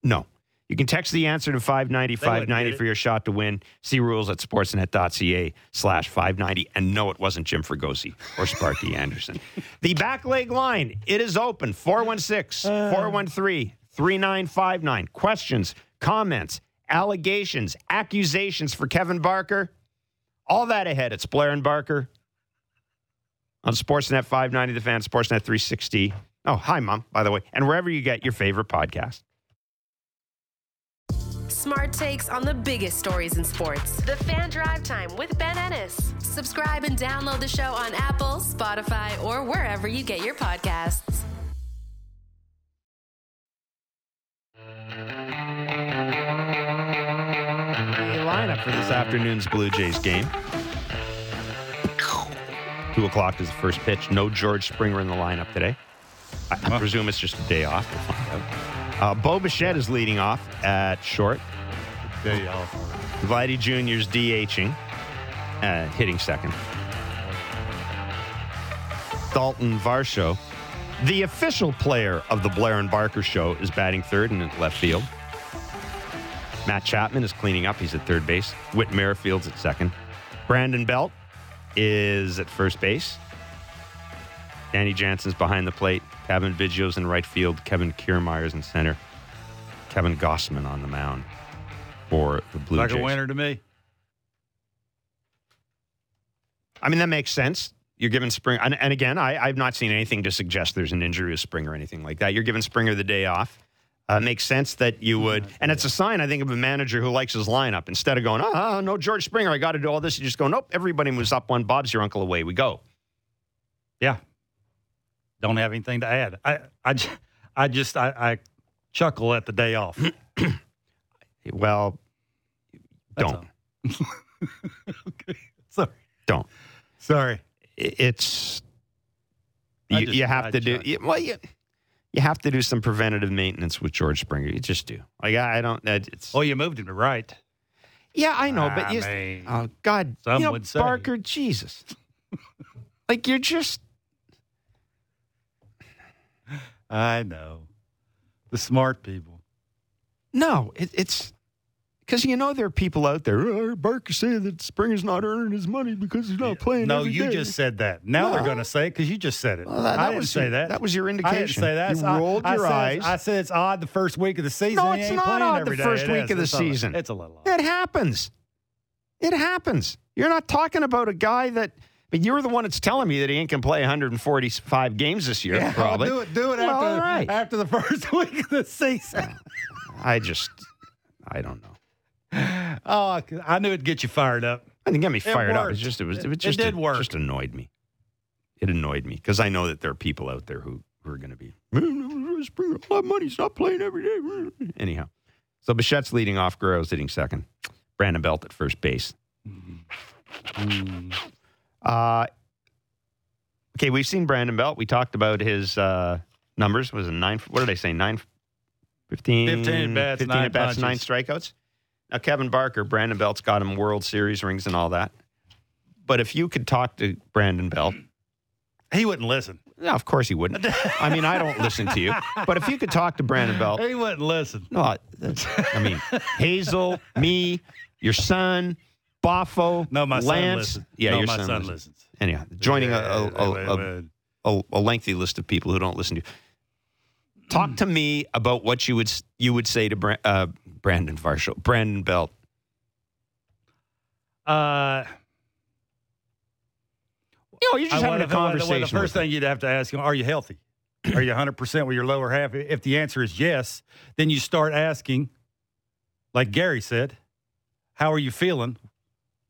No. You can text the answer to 590 590 for your shot to win. See rules at sportsnet.ca slash 590. And no, it wasn't Jim Fregosi or Sparky Anderson. The back leg line, it is open 416 uh. 413 3959. Questions, comments, allegations, accusations for Kevin Barker. All that ahead. It's Blair and Barker on Sportsnet 590, The Fan, Sportsnet 360. Oh, hi, Mom, by the way. And wherever you get your favorite podcast. Smart takes on the biggest stories in sports. The Fan Drive Time with Ben Ennis. Subscribe and download the show on Apple, Spotify, or wherever you get your podcasts. The lineup for this afternoon's Blue Jays game. Two o'clock is the first pitch. No George Springer in the lineup today. I, I presume it's just a day off. We'll find out. Uh, Bo Bichette is leading off at short. Day off. Vladdy Jr.'s DHing, uh, hitting second. Daulton Varsho, the official player of the Blair and Barker show, is batting third in left field. Matt Chapman is cleaning up. He's at third base. Whit Merrifield's at second. Brandon Belt is at first base. Danny Jansen's behind the plate. Cavan Biggio's in right field. Kevin Kiermaier's in center. Kevin Gausman on the mound for the Blue Like Jays. Like a winner to me. I mean, that makes sense. You're giving Springer, and, and again, I, I've not seen anything to suggest there's an injury with Springer or anything like that. You're giving Springer the day off. Uh, makes sense that you would, and it's a sign, I think, of a manager who likes his lineup. Instead of going, oh, no, George Springer, I got to do all this, you just go, nope, everybody moves up one. Bob's your uncle, away we go. Yeah. Don't have anything to add. I I, I just, I, I chuckle at the day off. Well, That's don't, okay. Sorry. don't. Sorry. It's you, just- you have I to do you, well. You, you have to do some preventative maintenance with George Springer. You just do. Like I, I don't. It's Well, you moved him to right. Yeah, I know, but I you, mean, oh God, some you know, would say. Barker, Jesus, like you're just I know. The smart people. no. It, it's because you know there are people out there. Oh, Barker said that Springer's not earning his money because he's not playing. No, you day." just said that. Now they're going to say it because you just said it. Well, that- I didn't was say your- that. that was your indication. I didn't say that. You I- rolled I your said- eyes. I said it's odd the first week of the season. No, it's not odd the first It week is. of the It's a- season. it's a little odd. It happens. It happens. You're not talking about a guy that. But you're the one that's telling me that he ain't gonna play 145 games this year. Yeah, probably. do it. Do it Well, after, right. after the first week of the season. I just, I don't know. Oh, I knew it'd get you fired up. I didn't get me fired up. worked. It's just it was it, was It just did work. just annoyed me. It annoyed me because I know that there are people out there who, who are going to be Springer a lot of money. Stop playing every day. Anyhow, so Bichette's leading off. Guerrero's hitting second. Brandon Belt at first base. Mm-hmm. Mm. Uh, okay, we've seen Brandon Belt. We talked about his uh, numbers. Was it nine? What did I say? Nine, 15, 15 at bats, 15 nine at bats, nine strikeouts. Now, Kevin Barker, Brandon Belt's got him World Series rings and all that. But if you could talk to Brandon Belt, He wouldn't listen. yeah, of course he wouldn't. I mean, I don't listen to you. But if you could talk to Brandon Belt, He wouldn't listen. no, I- I mean, Hazel, me, your son, Boffo, No, my son listens. Yeah, no, your my son, son listens. listens. Anyhow, joining a, a, a, a, a, lengthy list of people who don't listen to you. Talk to me about what you would you would say to Bra- uh, Brandon Varsho, Brandon Belt. Uh, You know, you're just I having a conversation. Well, the first thing you'd have to ask him: Are you healthy? Are you 100 percent with your lower half? If the answer is yes, then you start asking, like Gary said, "How are you feeling?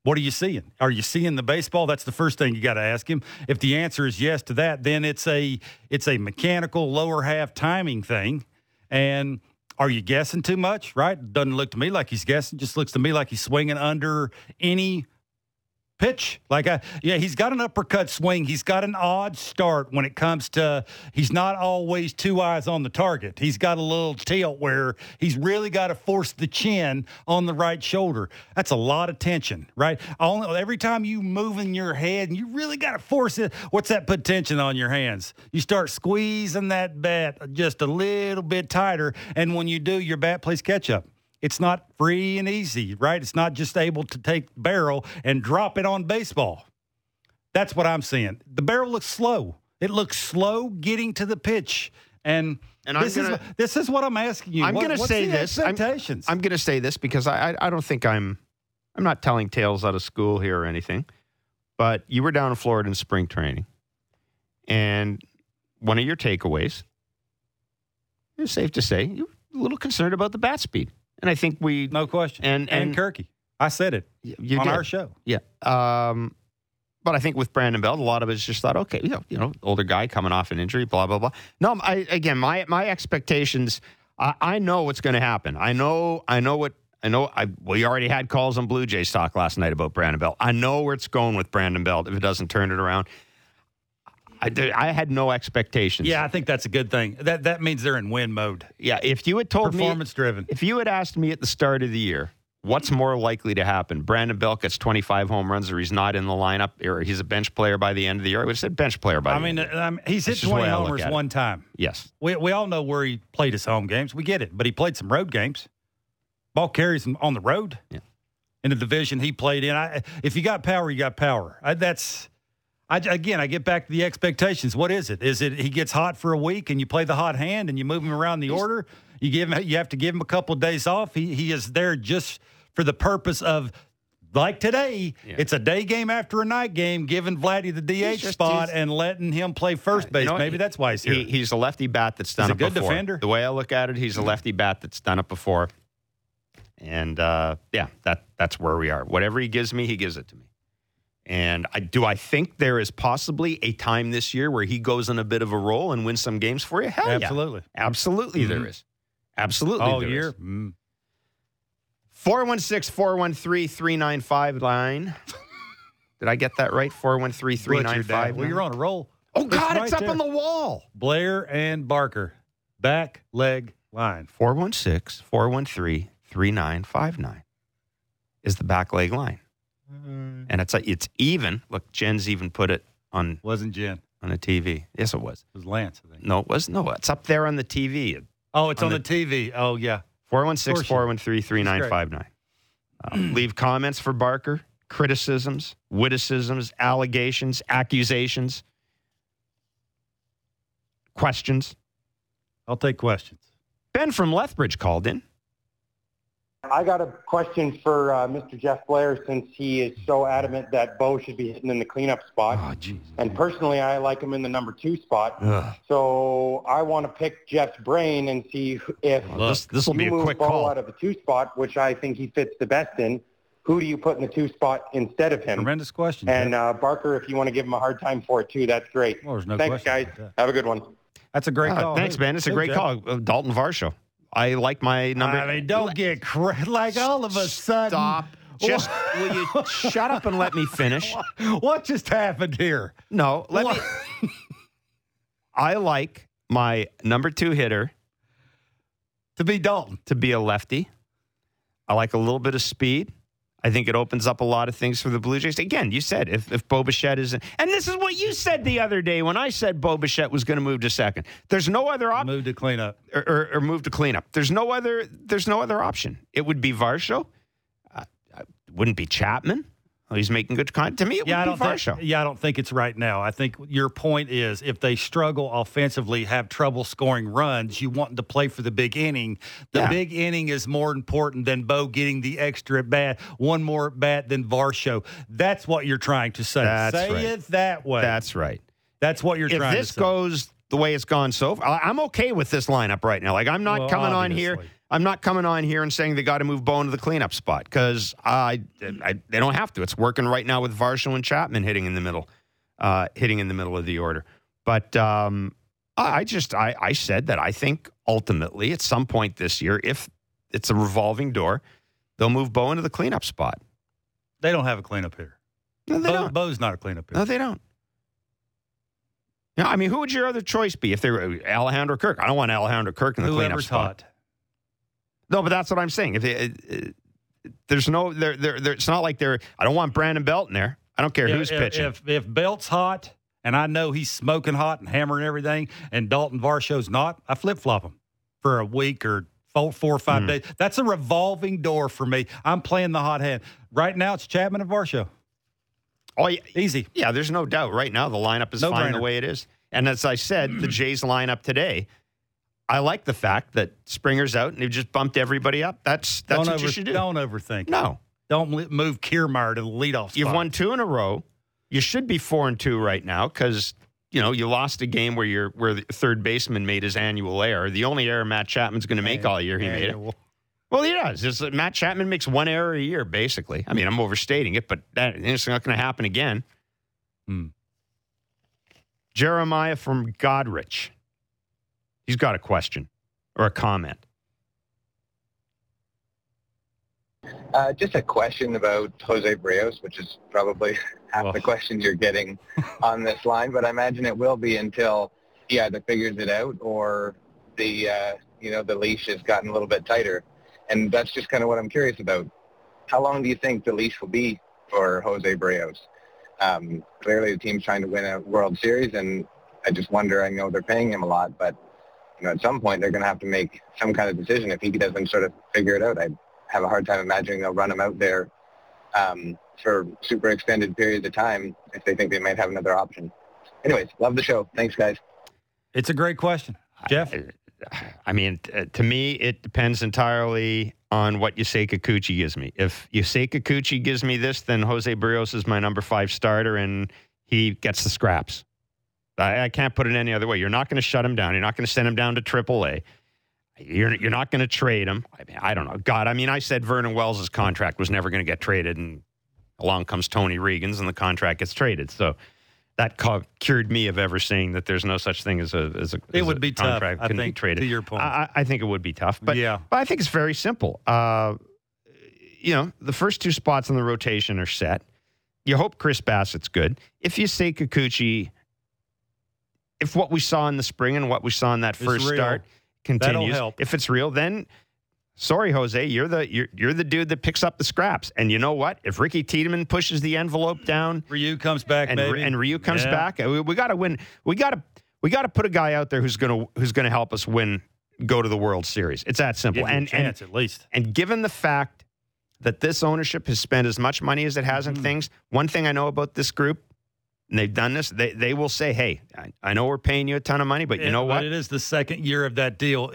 What are you seeing? Are you seeing the baseball?" That's the first thing you got to ask him. If the answer is yes to that, then it's a it's a mechanical lower half timing thing, and Are you guessing too much? Right? Doesn't look to me like he's guessing. Just looks to me like he's swinging under any pitch. Like, a, yeah, he's got an uppercut swing. He's got an odd start when it comes to, he's not always two eyes on the target. He's got a little tilt where he's really got to force the chin on the right shoulder. That's a lot of tension, right? Only, every time you move in your head and you really got to force it, what's that put tension on your hands? You start squeezing that bat just a little bit tighter. And when you do, your bat plays catch up it's not free and easy, right? It's not just able to take barrel and drop it on baseball. That's what I'm seeing. The barrel looks slow. It looks slow getting to the pitch. And, And this, gonna- is, this is what I'm asking you. I'm What- going to say this. I'm, I'm going to say this because I, I I don't think I'm I'm not telling tales out of school here or anything. But you were down in Florida in spring training, and one of your takeaways, it's safe to say, you're a little concerned about the bat speed. And I think we no question. and and, and Kirky. I said it you on did. our show. Yeah. Um, but I think with Brandon Belt, a lot of us just thought, okay, you know, you know, older guy coming off an injury, blah blah blah. No, I again, my my expectations. I, I know what's going to happen. I know. I know what. I know. I we already had calls on Blue Jays talk last night about Brandon Belt. I know where it's going with Brandon Belt if it doesn't turn it around. I did, I had no expectations. Yeah, I think that's a good thing. That that means they're in win mode. Yeah. If you had told me Performance driven. If you had asked me at the start of the year, what's more likely to happen? Brandon Belt gets 25 home runs or he's not in the lineup or he's a bench player by the end of the year, I would have said bench player by I the mean, end. of the year. um, he's hit That's 20 way I look homers one time. Yes. We, we all know where he played his home games. We get it, but he played some road games. Ball carries him on the road. Yeah. In the division he played in, I, if you got power, you got power. I, that's I, again, I get back to the expectations. What is it? Is it he gets hot for a week and you play the hot hand and you move him around the order? You give him, you have to give him a couple of days off. He he is there just for the purpose of. Like today, Yeah. it's a day game after a night game, giving Vladdy the DH spot and letting him play first base. You know? Maybe that's why he's here. He, he's a lefty bat that's done He's a it good before. defender. The way I look at it, he's a lefty bat that's done it before. And uh, yeah, that that's where we are. Whatever he gives me, he gives it to me. And I do I think there is possibly a time this year where he goes in a bit of a role and wins some games for you? Hell yeah. Absolutely. Absolutely there Mhm. is. Absolutely All there year. is. Mm. 416 413 395 line. Did I get that right? 413 395 Well, you're on a roll. Oh, God, right it's up there. on the wall. Blair and Barker, back leg line. 416 413 3959 is the back leg line. And it's it's even. Look, Jen's even put it on Wasn't Jen. on the TV. Yes, it was. It was Lance, I think. No, it was. No, it's up there on the TV. Oh, it's On on, the, TV. Oh, yeah. 416 413 3959. Uh, Leave comments for Barker, criticisms, witticisms, allegations, accusations, questions. I'll take questions. Ben from Lethbridge called in. I got a question for uh, Mr. Jeff Blair since he is so adamant that Bo should be hitting in the cleanup spot. Oh, jeez. And personally, I like him in the number two spot. So I want to pick Jeff's brain and see if Well, this this will be you a move quick Bo call. out of the two spot, which I think he fits the best in. Who do you put in the two spot instead of him? Tremendous question. And uh, Barker, if you want to give him a hard time for it too, that's great. Well, there's no Thanks, question guys. about that. Have a good one. That's a great Uh, call. thanks, Hey, Ben. It's a great Jeff. call. Uh, Daulton Varsho. I like my number. I mean, don't get cra- like all of a sudden. Stop. Just will you shut up and let me finish? What just happened here? No, let What? me. I like my number two hitter To be Daulton. to be a lefty. I like a little bit of speed. I think it opens up a lot of things for the Blue Jays. Again, you said if, if Bo Bichette is, and this is what you said the other day when I said Bo Bichette was going to move to second. There's no other option. Move to clean up. or, or, or move to cleanup. There's no other. There's no other option. It would be Varsho. Uh, uh, wouldn't be Chapman. He's making good content. To me, it Yeah, I would don't think. Yeah, I don't think it's right now. I think your point is if they struggle offensively, have trouble scoring runs, you want to play for the big inning. The Yeah. big inning is more important than Bo getting the extra at bat, one more at bat than Varsho. That's what you're trying to say. That's say right. it that way. That's right. That's what you're if trying to say. If this goes the way it's gone so far, I'm okay with this lineup right now. Like I'm not Well, coming on here. I'm not coming on here and saying they got to move Bo to the cleanup spot because I, I they don't have to. It's working right now with Varsho and Chapman hitting in the middle, uh, hitting in the middle of the order. But um, I just I, I said that I think ultimately at some point this year, if it's a revolving door, they'll move Bo into the cleanup spot. They don't have a cleanup hitter. No, they Bo, don't. Bo's not a cleanup hitter. No, they don't. Yeah, I mean, who would your other choice be if they were Alejandro Kirk? I don't want Alejandro Kirk in the cleanup spot. hot. No, but that's what I'm saying. If they, uh, uh, there's no, there, there, there, it's not like they're. I don't want Brandon Belt in there. I don't care If- who's if, pitching. If, if Belt's hot and I know he's smoking hot and hammering everything, and Daulton Varsho's not, I flip flop him for a week or four, four or five Hmm. days. That's a revolving door for me. I'm playing the hot hand. Right now, it's Chapman and Varsho. oh, yeah, Easy. yeah, there's no doubt. Right now, the lineup is No fine the way it is. And as I said, the Jays lineup today. I like the fact that Springer's out and they've just bumped everybody up. That's that's don't what over, you should do. Don't overthink. No, Don't move Kiermaier to the leadoff spot. You've won two in a row. You should be four and two right now because you know you lost a game where your where the third baseman made his annual error. The only error Matt Chapman's going to make all year, he made it. Well, he does. It's, uh, Matt Chapman makes one error a year, basically. I mean, I'm overstating it, but that, it's not going to happen again. Hmm. Jeremiah from Goderich. He's got a question or a comment. Uh, just a question about Jose Berríos, which is probably half Well. the questions you're getting on this line, but I imagine it will be until he either figures it out or the uh, you know the leash has gotten a little bit tighter, and that's just kind of what I'm curious about. How long do you think the leash will be for Jose Berríos? Um, clearly, the team's trying to win a World Series, and I just wonder. I know they're paying him a lot, but you know, at some point they're going to have to make some kind of decision if he doesn't sort of figure it out. I have a hard time imagining they'll run him out there um, for super extended periods of time if they think they might have another option. Anyways, love the show. Thanks, guys. It's a great question. Jeff? I, I mean, uh, to me, it depends entirely on what Yusei Kikuchi gives me. If Yusei Kikuchi gives me this, then Jose Berríos is my number five starter, and he gets the scraps. I, I can't put it any other way. You're not going to shut him down. You're not going to send him down to AAA. You're you're not going to trade him. I mean, I don't know. God, I mean, I said Vernon Wells' contract was never going to get traded, and along comes Tony Reagins, and the contract gets traded. So that cu- cured me of ever saying that there's no such thing as a as a It as would a be tough, I think, traded. to your point. I, I I think it would be tough, but Yeah. but I think it's very simple. Uh, you know, the first two spots in the rotation are set. You hope Chris Bassitt's good. If you say Kikuchi, if what we saw in the spring and what we saw in that first start continues, if it's real, then sorry, Jose, you're the you're, you're the dude that picks up the scraps. And you know what? If Ricky Tiedemann pushes the envelope down Ryu comes back, and maybe. and Ryu comes Yeah. back, we, we got to win. We got to we got to put a guy out there who's gonna who's gonna help us win, go to the World Series. It's that simple. Give you a and chance and at least. and given the fact that this ownership has spent as much money as it has Mm-hmm. in things, one thing I know about this group, and they've done this, they, they will say, hey, I, I know we're paying you a ton of money, but you know but what? it is the second year of that deal.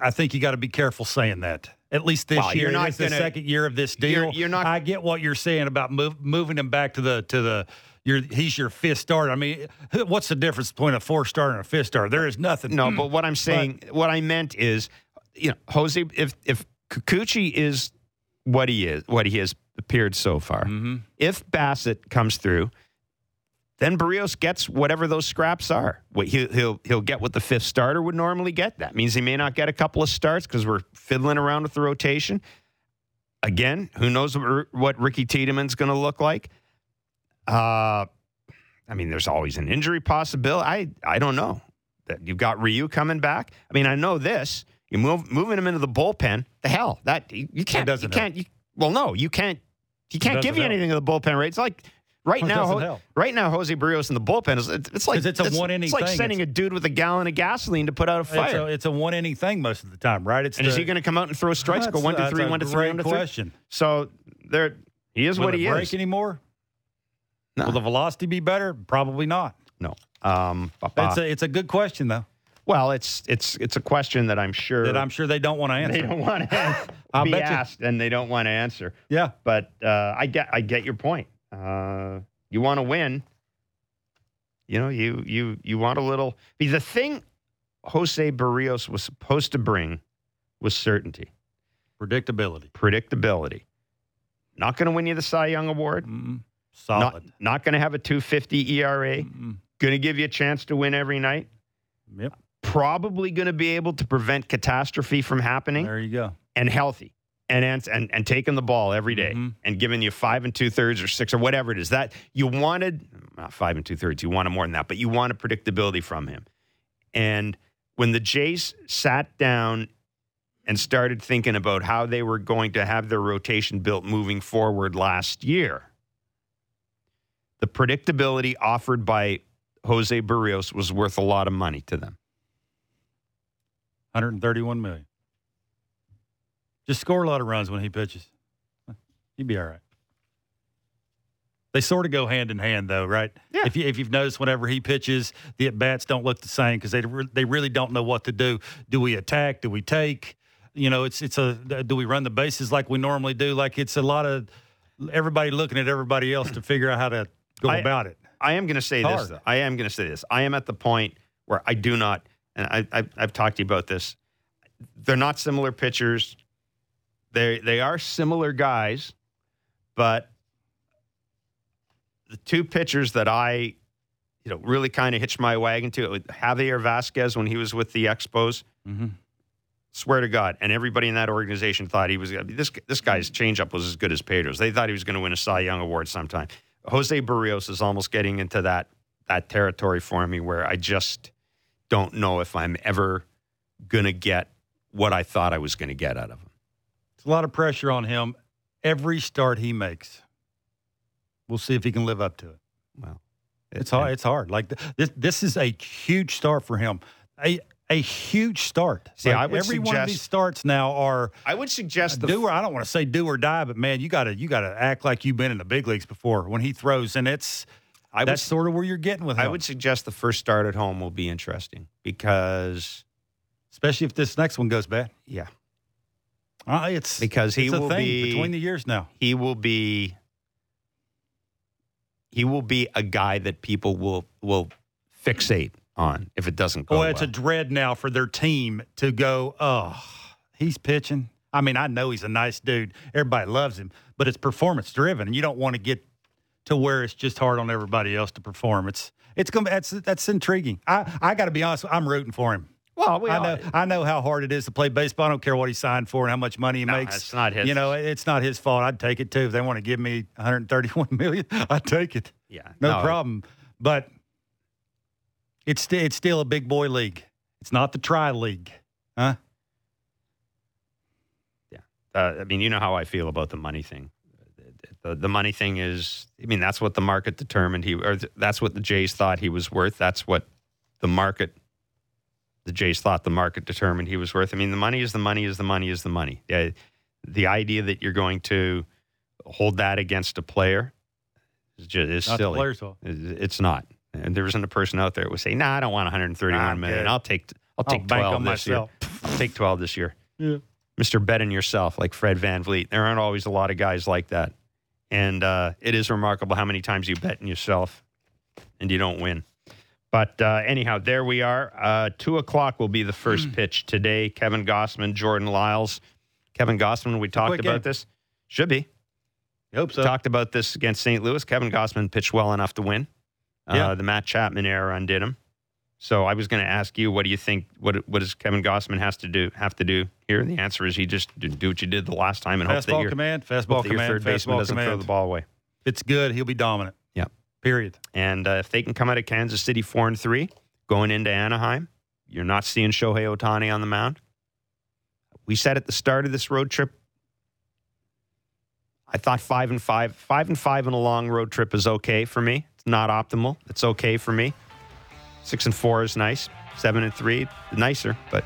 I think you got to be careful saying that. At least this Well, year, you're not it's the second year of this deal. You're- you're not- I get what you're saying about move, moving him back to the to the. Your, he's your fifth starter. I mean, what's the difference between a four star and a fifth star? There is nothing. No, but what I'm saying, what I meant is, you know, Jose, if if Kikuchi is what he is, what he has appeared so far, Mm-hmm. if Bassitt comes through, then Berríos gets whatever those scraps are. What he, he'll he'll get what the fifth starter would normally get. That means he may not get a couple of starts because we're fiddling around with the rotation. Again, who knows what, Ricky Tiedemann's going to look like? Uh, I mean, there's always an injury possibility. I I don't know. You've got Ryu coming back. I mean, I know this. You move moving him into the bullpen. The hell that you, you can't. You doesn't can't. You, well, no, you can't. He can't give you help. anything in the bullpen. Right? It's like right now. help. right now, Jose Berríos in the bullpen is it's, it's like it's a one-inning It's like thing. sending a dude with a gallon of gasoline to put out a It's fire. a, it's a one inning thing most of the time, right? It's and is he going to come out and throw strikes? Go one to three, one to three, one to three. question. So there, he is Will what he break is. anymore? No. Will the velocity be better? Probably not. No. Um. It's a it's a good question though well, it's it's it's a question that I'm sure that I'm sure they don't want to answer. they don't want to be bet you- asked and they don't want to answer. Yeah, But uh, I get I get your point. Uh, you want to win. You know, you you you want a little. The thing Jose Berríos was supposed to bring was certainty, predictability, predictability. Not going to win you the Cy Young Award. Mm, Not solid. not going to have a 250 ERA. Mm, Going to give you a chance to win every night. Yep. Probably going to be able to prevent catastrophe from happening There you go. and healthy and and and, taking the ball every day Mhm. and giving you five and two thirds or six or whatever it is that you wanted not five and two thirds you wanted more than that but you wanted predictability from him and when the Jays sat down and started thinking about how they were going to have their rotation built moving forward last year the predictability offered by Jose Berríos was worth a lot of money to them 131 million. Just score a lot of runs when he pitches. He'd be all right. They sort of go hand in hand, though, right? Yeah. If you if you've noticed, whenever he pitches, the at bats don't look the same because they re- they really don't know what to do. Do we attack? Do we take? You know, it's it's a do we run the bases like we normally do? Like it's a lot of everybody looking at everybody else to figure out how to go I- about it. I am going to say this. Though. I am going to say this. I am at the point where I do not, and I, I, I've talked to you about this. They're not similar pitchers. They they are similar guys, but the two pitchers that I, you know, really kind of hitched my wagon to Javier Vazquez when he was with the Expos. Mm-hmm. Swear to God, and everybody in that organization thought he was gonna be, this. This guy's changeup was as good as Pedro's. They thought he was going to win a Cy Young award sometime. Jose Berríos is almost getting into that that territory for me where I just don't know if I'm ever going to get what I thought I was going to get out of him. It's a lot of pressure on him every start he makes. We'll see if he can live up to it. Well, It's hard. It's hard. Like this, this is a huge start for him. A a huge start. See, Like, I would every one of these starts now are I would suggest the do or I don't want to say do or die, but man, you got to you got to act like you've been in the big leagues before when he throws, and it's I would that's sort of where you're getting with him. I would suggest the first start at home will be interesting because especially if this next one goes bad. yeah, Uh, it's because he it's a will thing be between the years now. he will be he will be a guy that people will will fixate on if it doesn't go Boy, it's well. a dread now for their team to go. Oh, he's pitching. I mean, I know he's a nice dude. Everybody loves him, but it's performance driven, and you don't want to get to where it's just hard on everybody else to perform. It's it's gonna that's that's intriguing. I I got to be honest. I'm rooting for him. Well, we I know I know how hard it is to play baseball. I don't care what he signed for and how much money he No, makes. it's not his- You know, it's not his fault. I'd take it too. If they want to give me 131 million, I'd take it. yeah, No, problem. But it's st- it's still a big boy league. It's not the tri league, huh? Uh, I mean, you know how I feel about the money thing. The, the money thing is, I mean, that's what the market determined he, or th- that's what the Jays thought he was worth. That's what the market, the Jays thought the market determined he was worth. I mean, the money is the money is the money is the money. Yeah, the idea that you're going to hold that against a player is just is Not the silly. player's fault. It- It's not. And there isn't a person out there that would say, "Nah, I don't want 131 I'm million. I'll take I'll I'll take 12 this myself." year. I'll take 12 this year." Yeah. Mr. Bet in yourself, like Fred VanVleet. There aren't always a lot of guys like that. And uh, it is remarkable how many times you bet in yourself and you don't win. But uh, anyhow, there we are. Uh, two o'clock will be the first Hmm. pitch today. Kevin Gausman, Jordan Lyles. Kevin Gausman, we talked about game. this. Should be. I hope so. Talked about this against St. Louis. Kevin Gausman pitched well enough to win. Uh, Yeah. The Matt Chapman error undid him. So I was going to ask you, what do you think? What what does Kevin Gausman has to do have to do here? And the answer is he just do what you did the last time and hope that Fastball your, command, fastball that your command, third baseman fastball doesn't throw the ball away. It's good, he'll be dominant. Period. And uh, if they can come out of Kansas City four and three, going into Anaheim, you're not seeing Shohei Ohtani on the mound. We said at the start of this road trip, I thought five and five, five and five in a long road trip is okay for me. It's not optimal. It's okay for me. Six and four is nice. Seven and three, nicer. But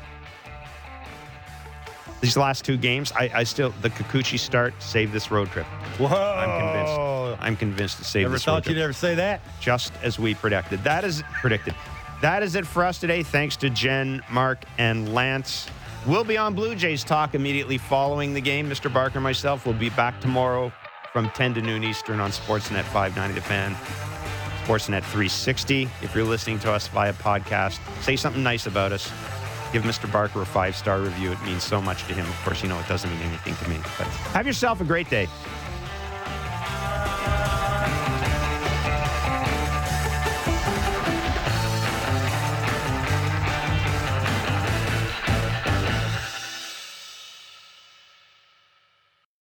these last two games, I, I still the Kikuchi start saved this road trip. Whoa! I'm convinced. I'm convinced to save Never this road trip. thought you'd ever say that. just as we predicted. That is predicted. That is it for us today. Thanks to Jen, Mark, and Lance. We'll be on Blue Jays talk immediately following the game. Mr. Barker and myself will be back tomorrow from 10 to noon Eastern on Sportsnet 590 The Fan, Sportsnet 360. If you're listening to us via podcast, say something nice about us. Give Mr. Barker a five star review. It means so much to him. Of course, you know it doesn't mean anything to me. But have yourself a great day.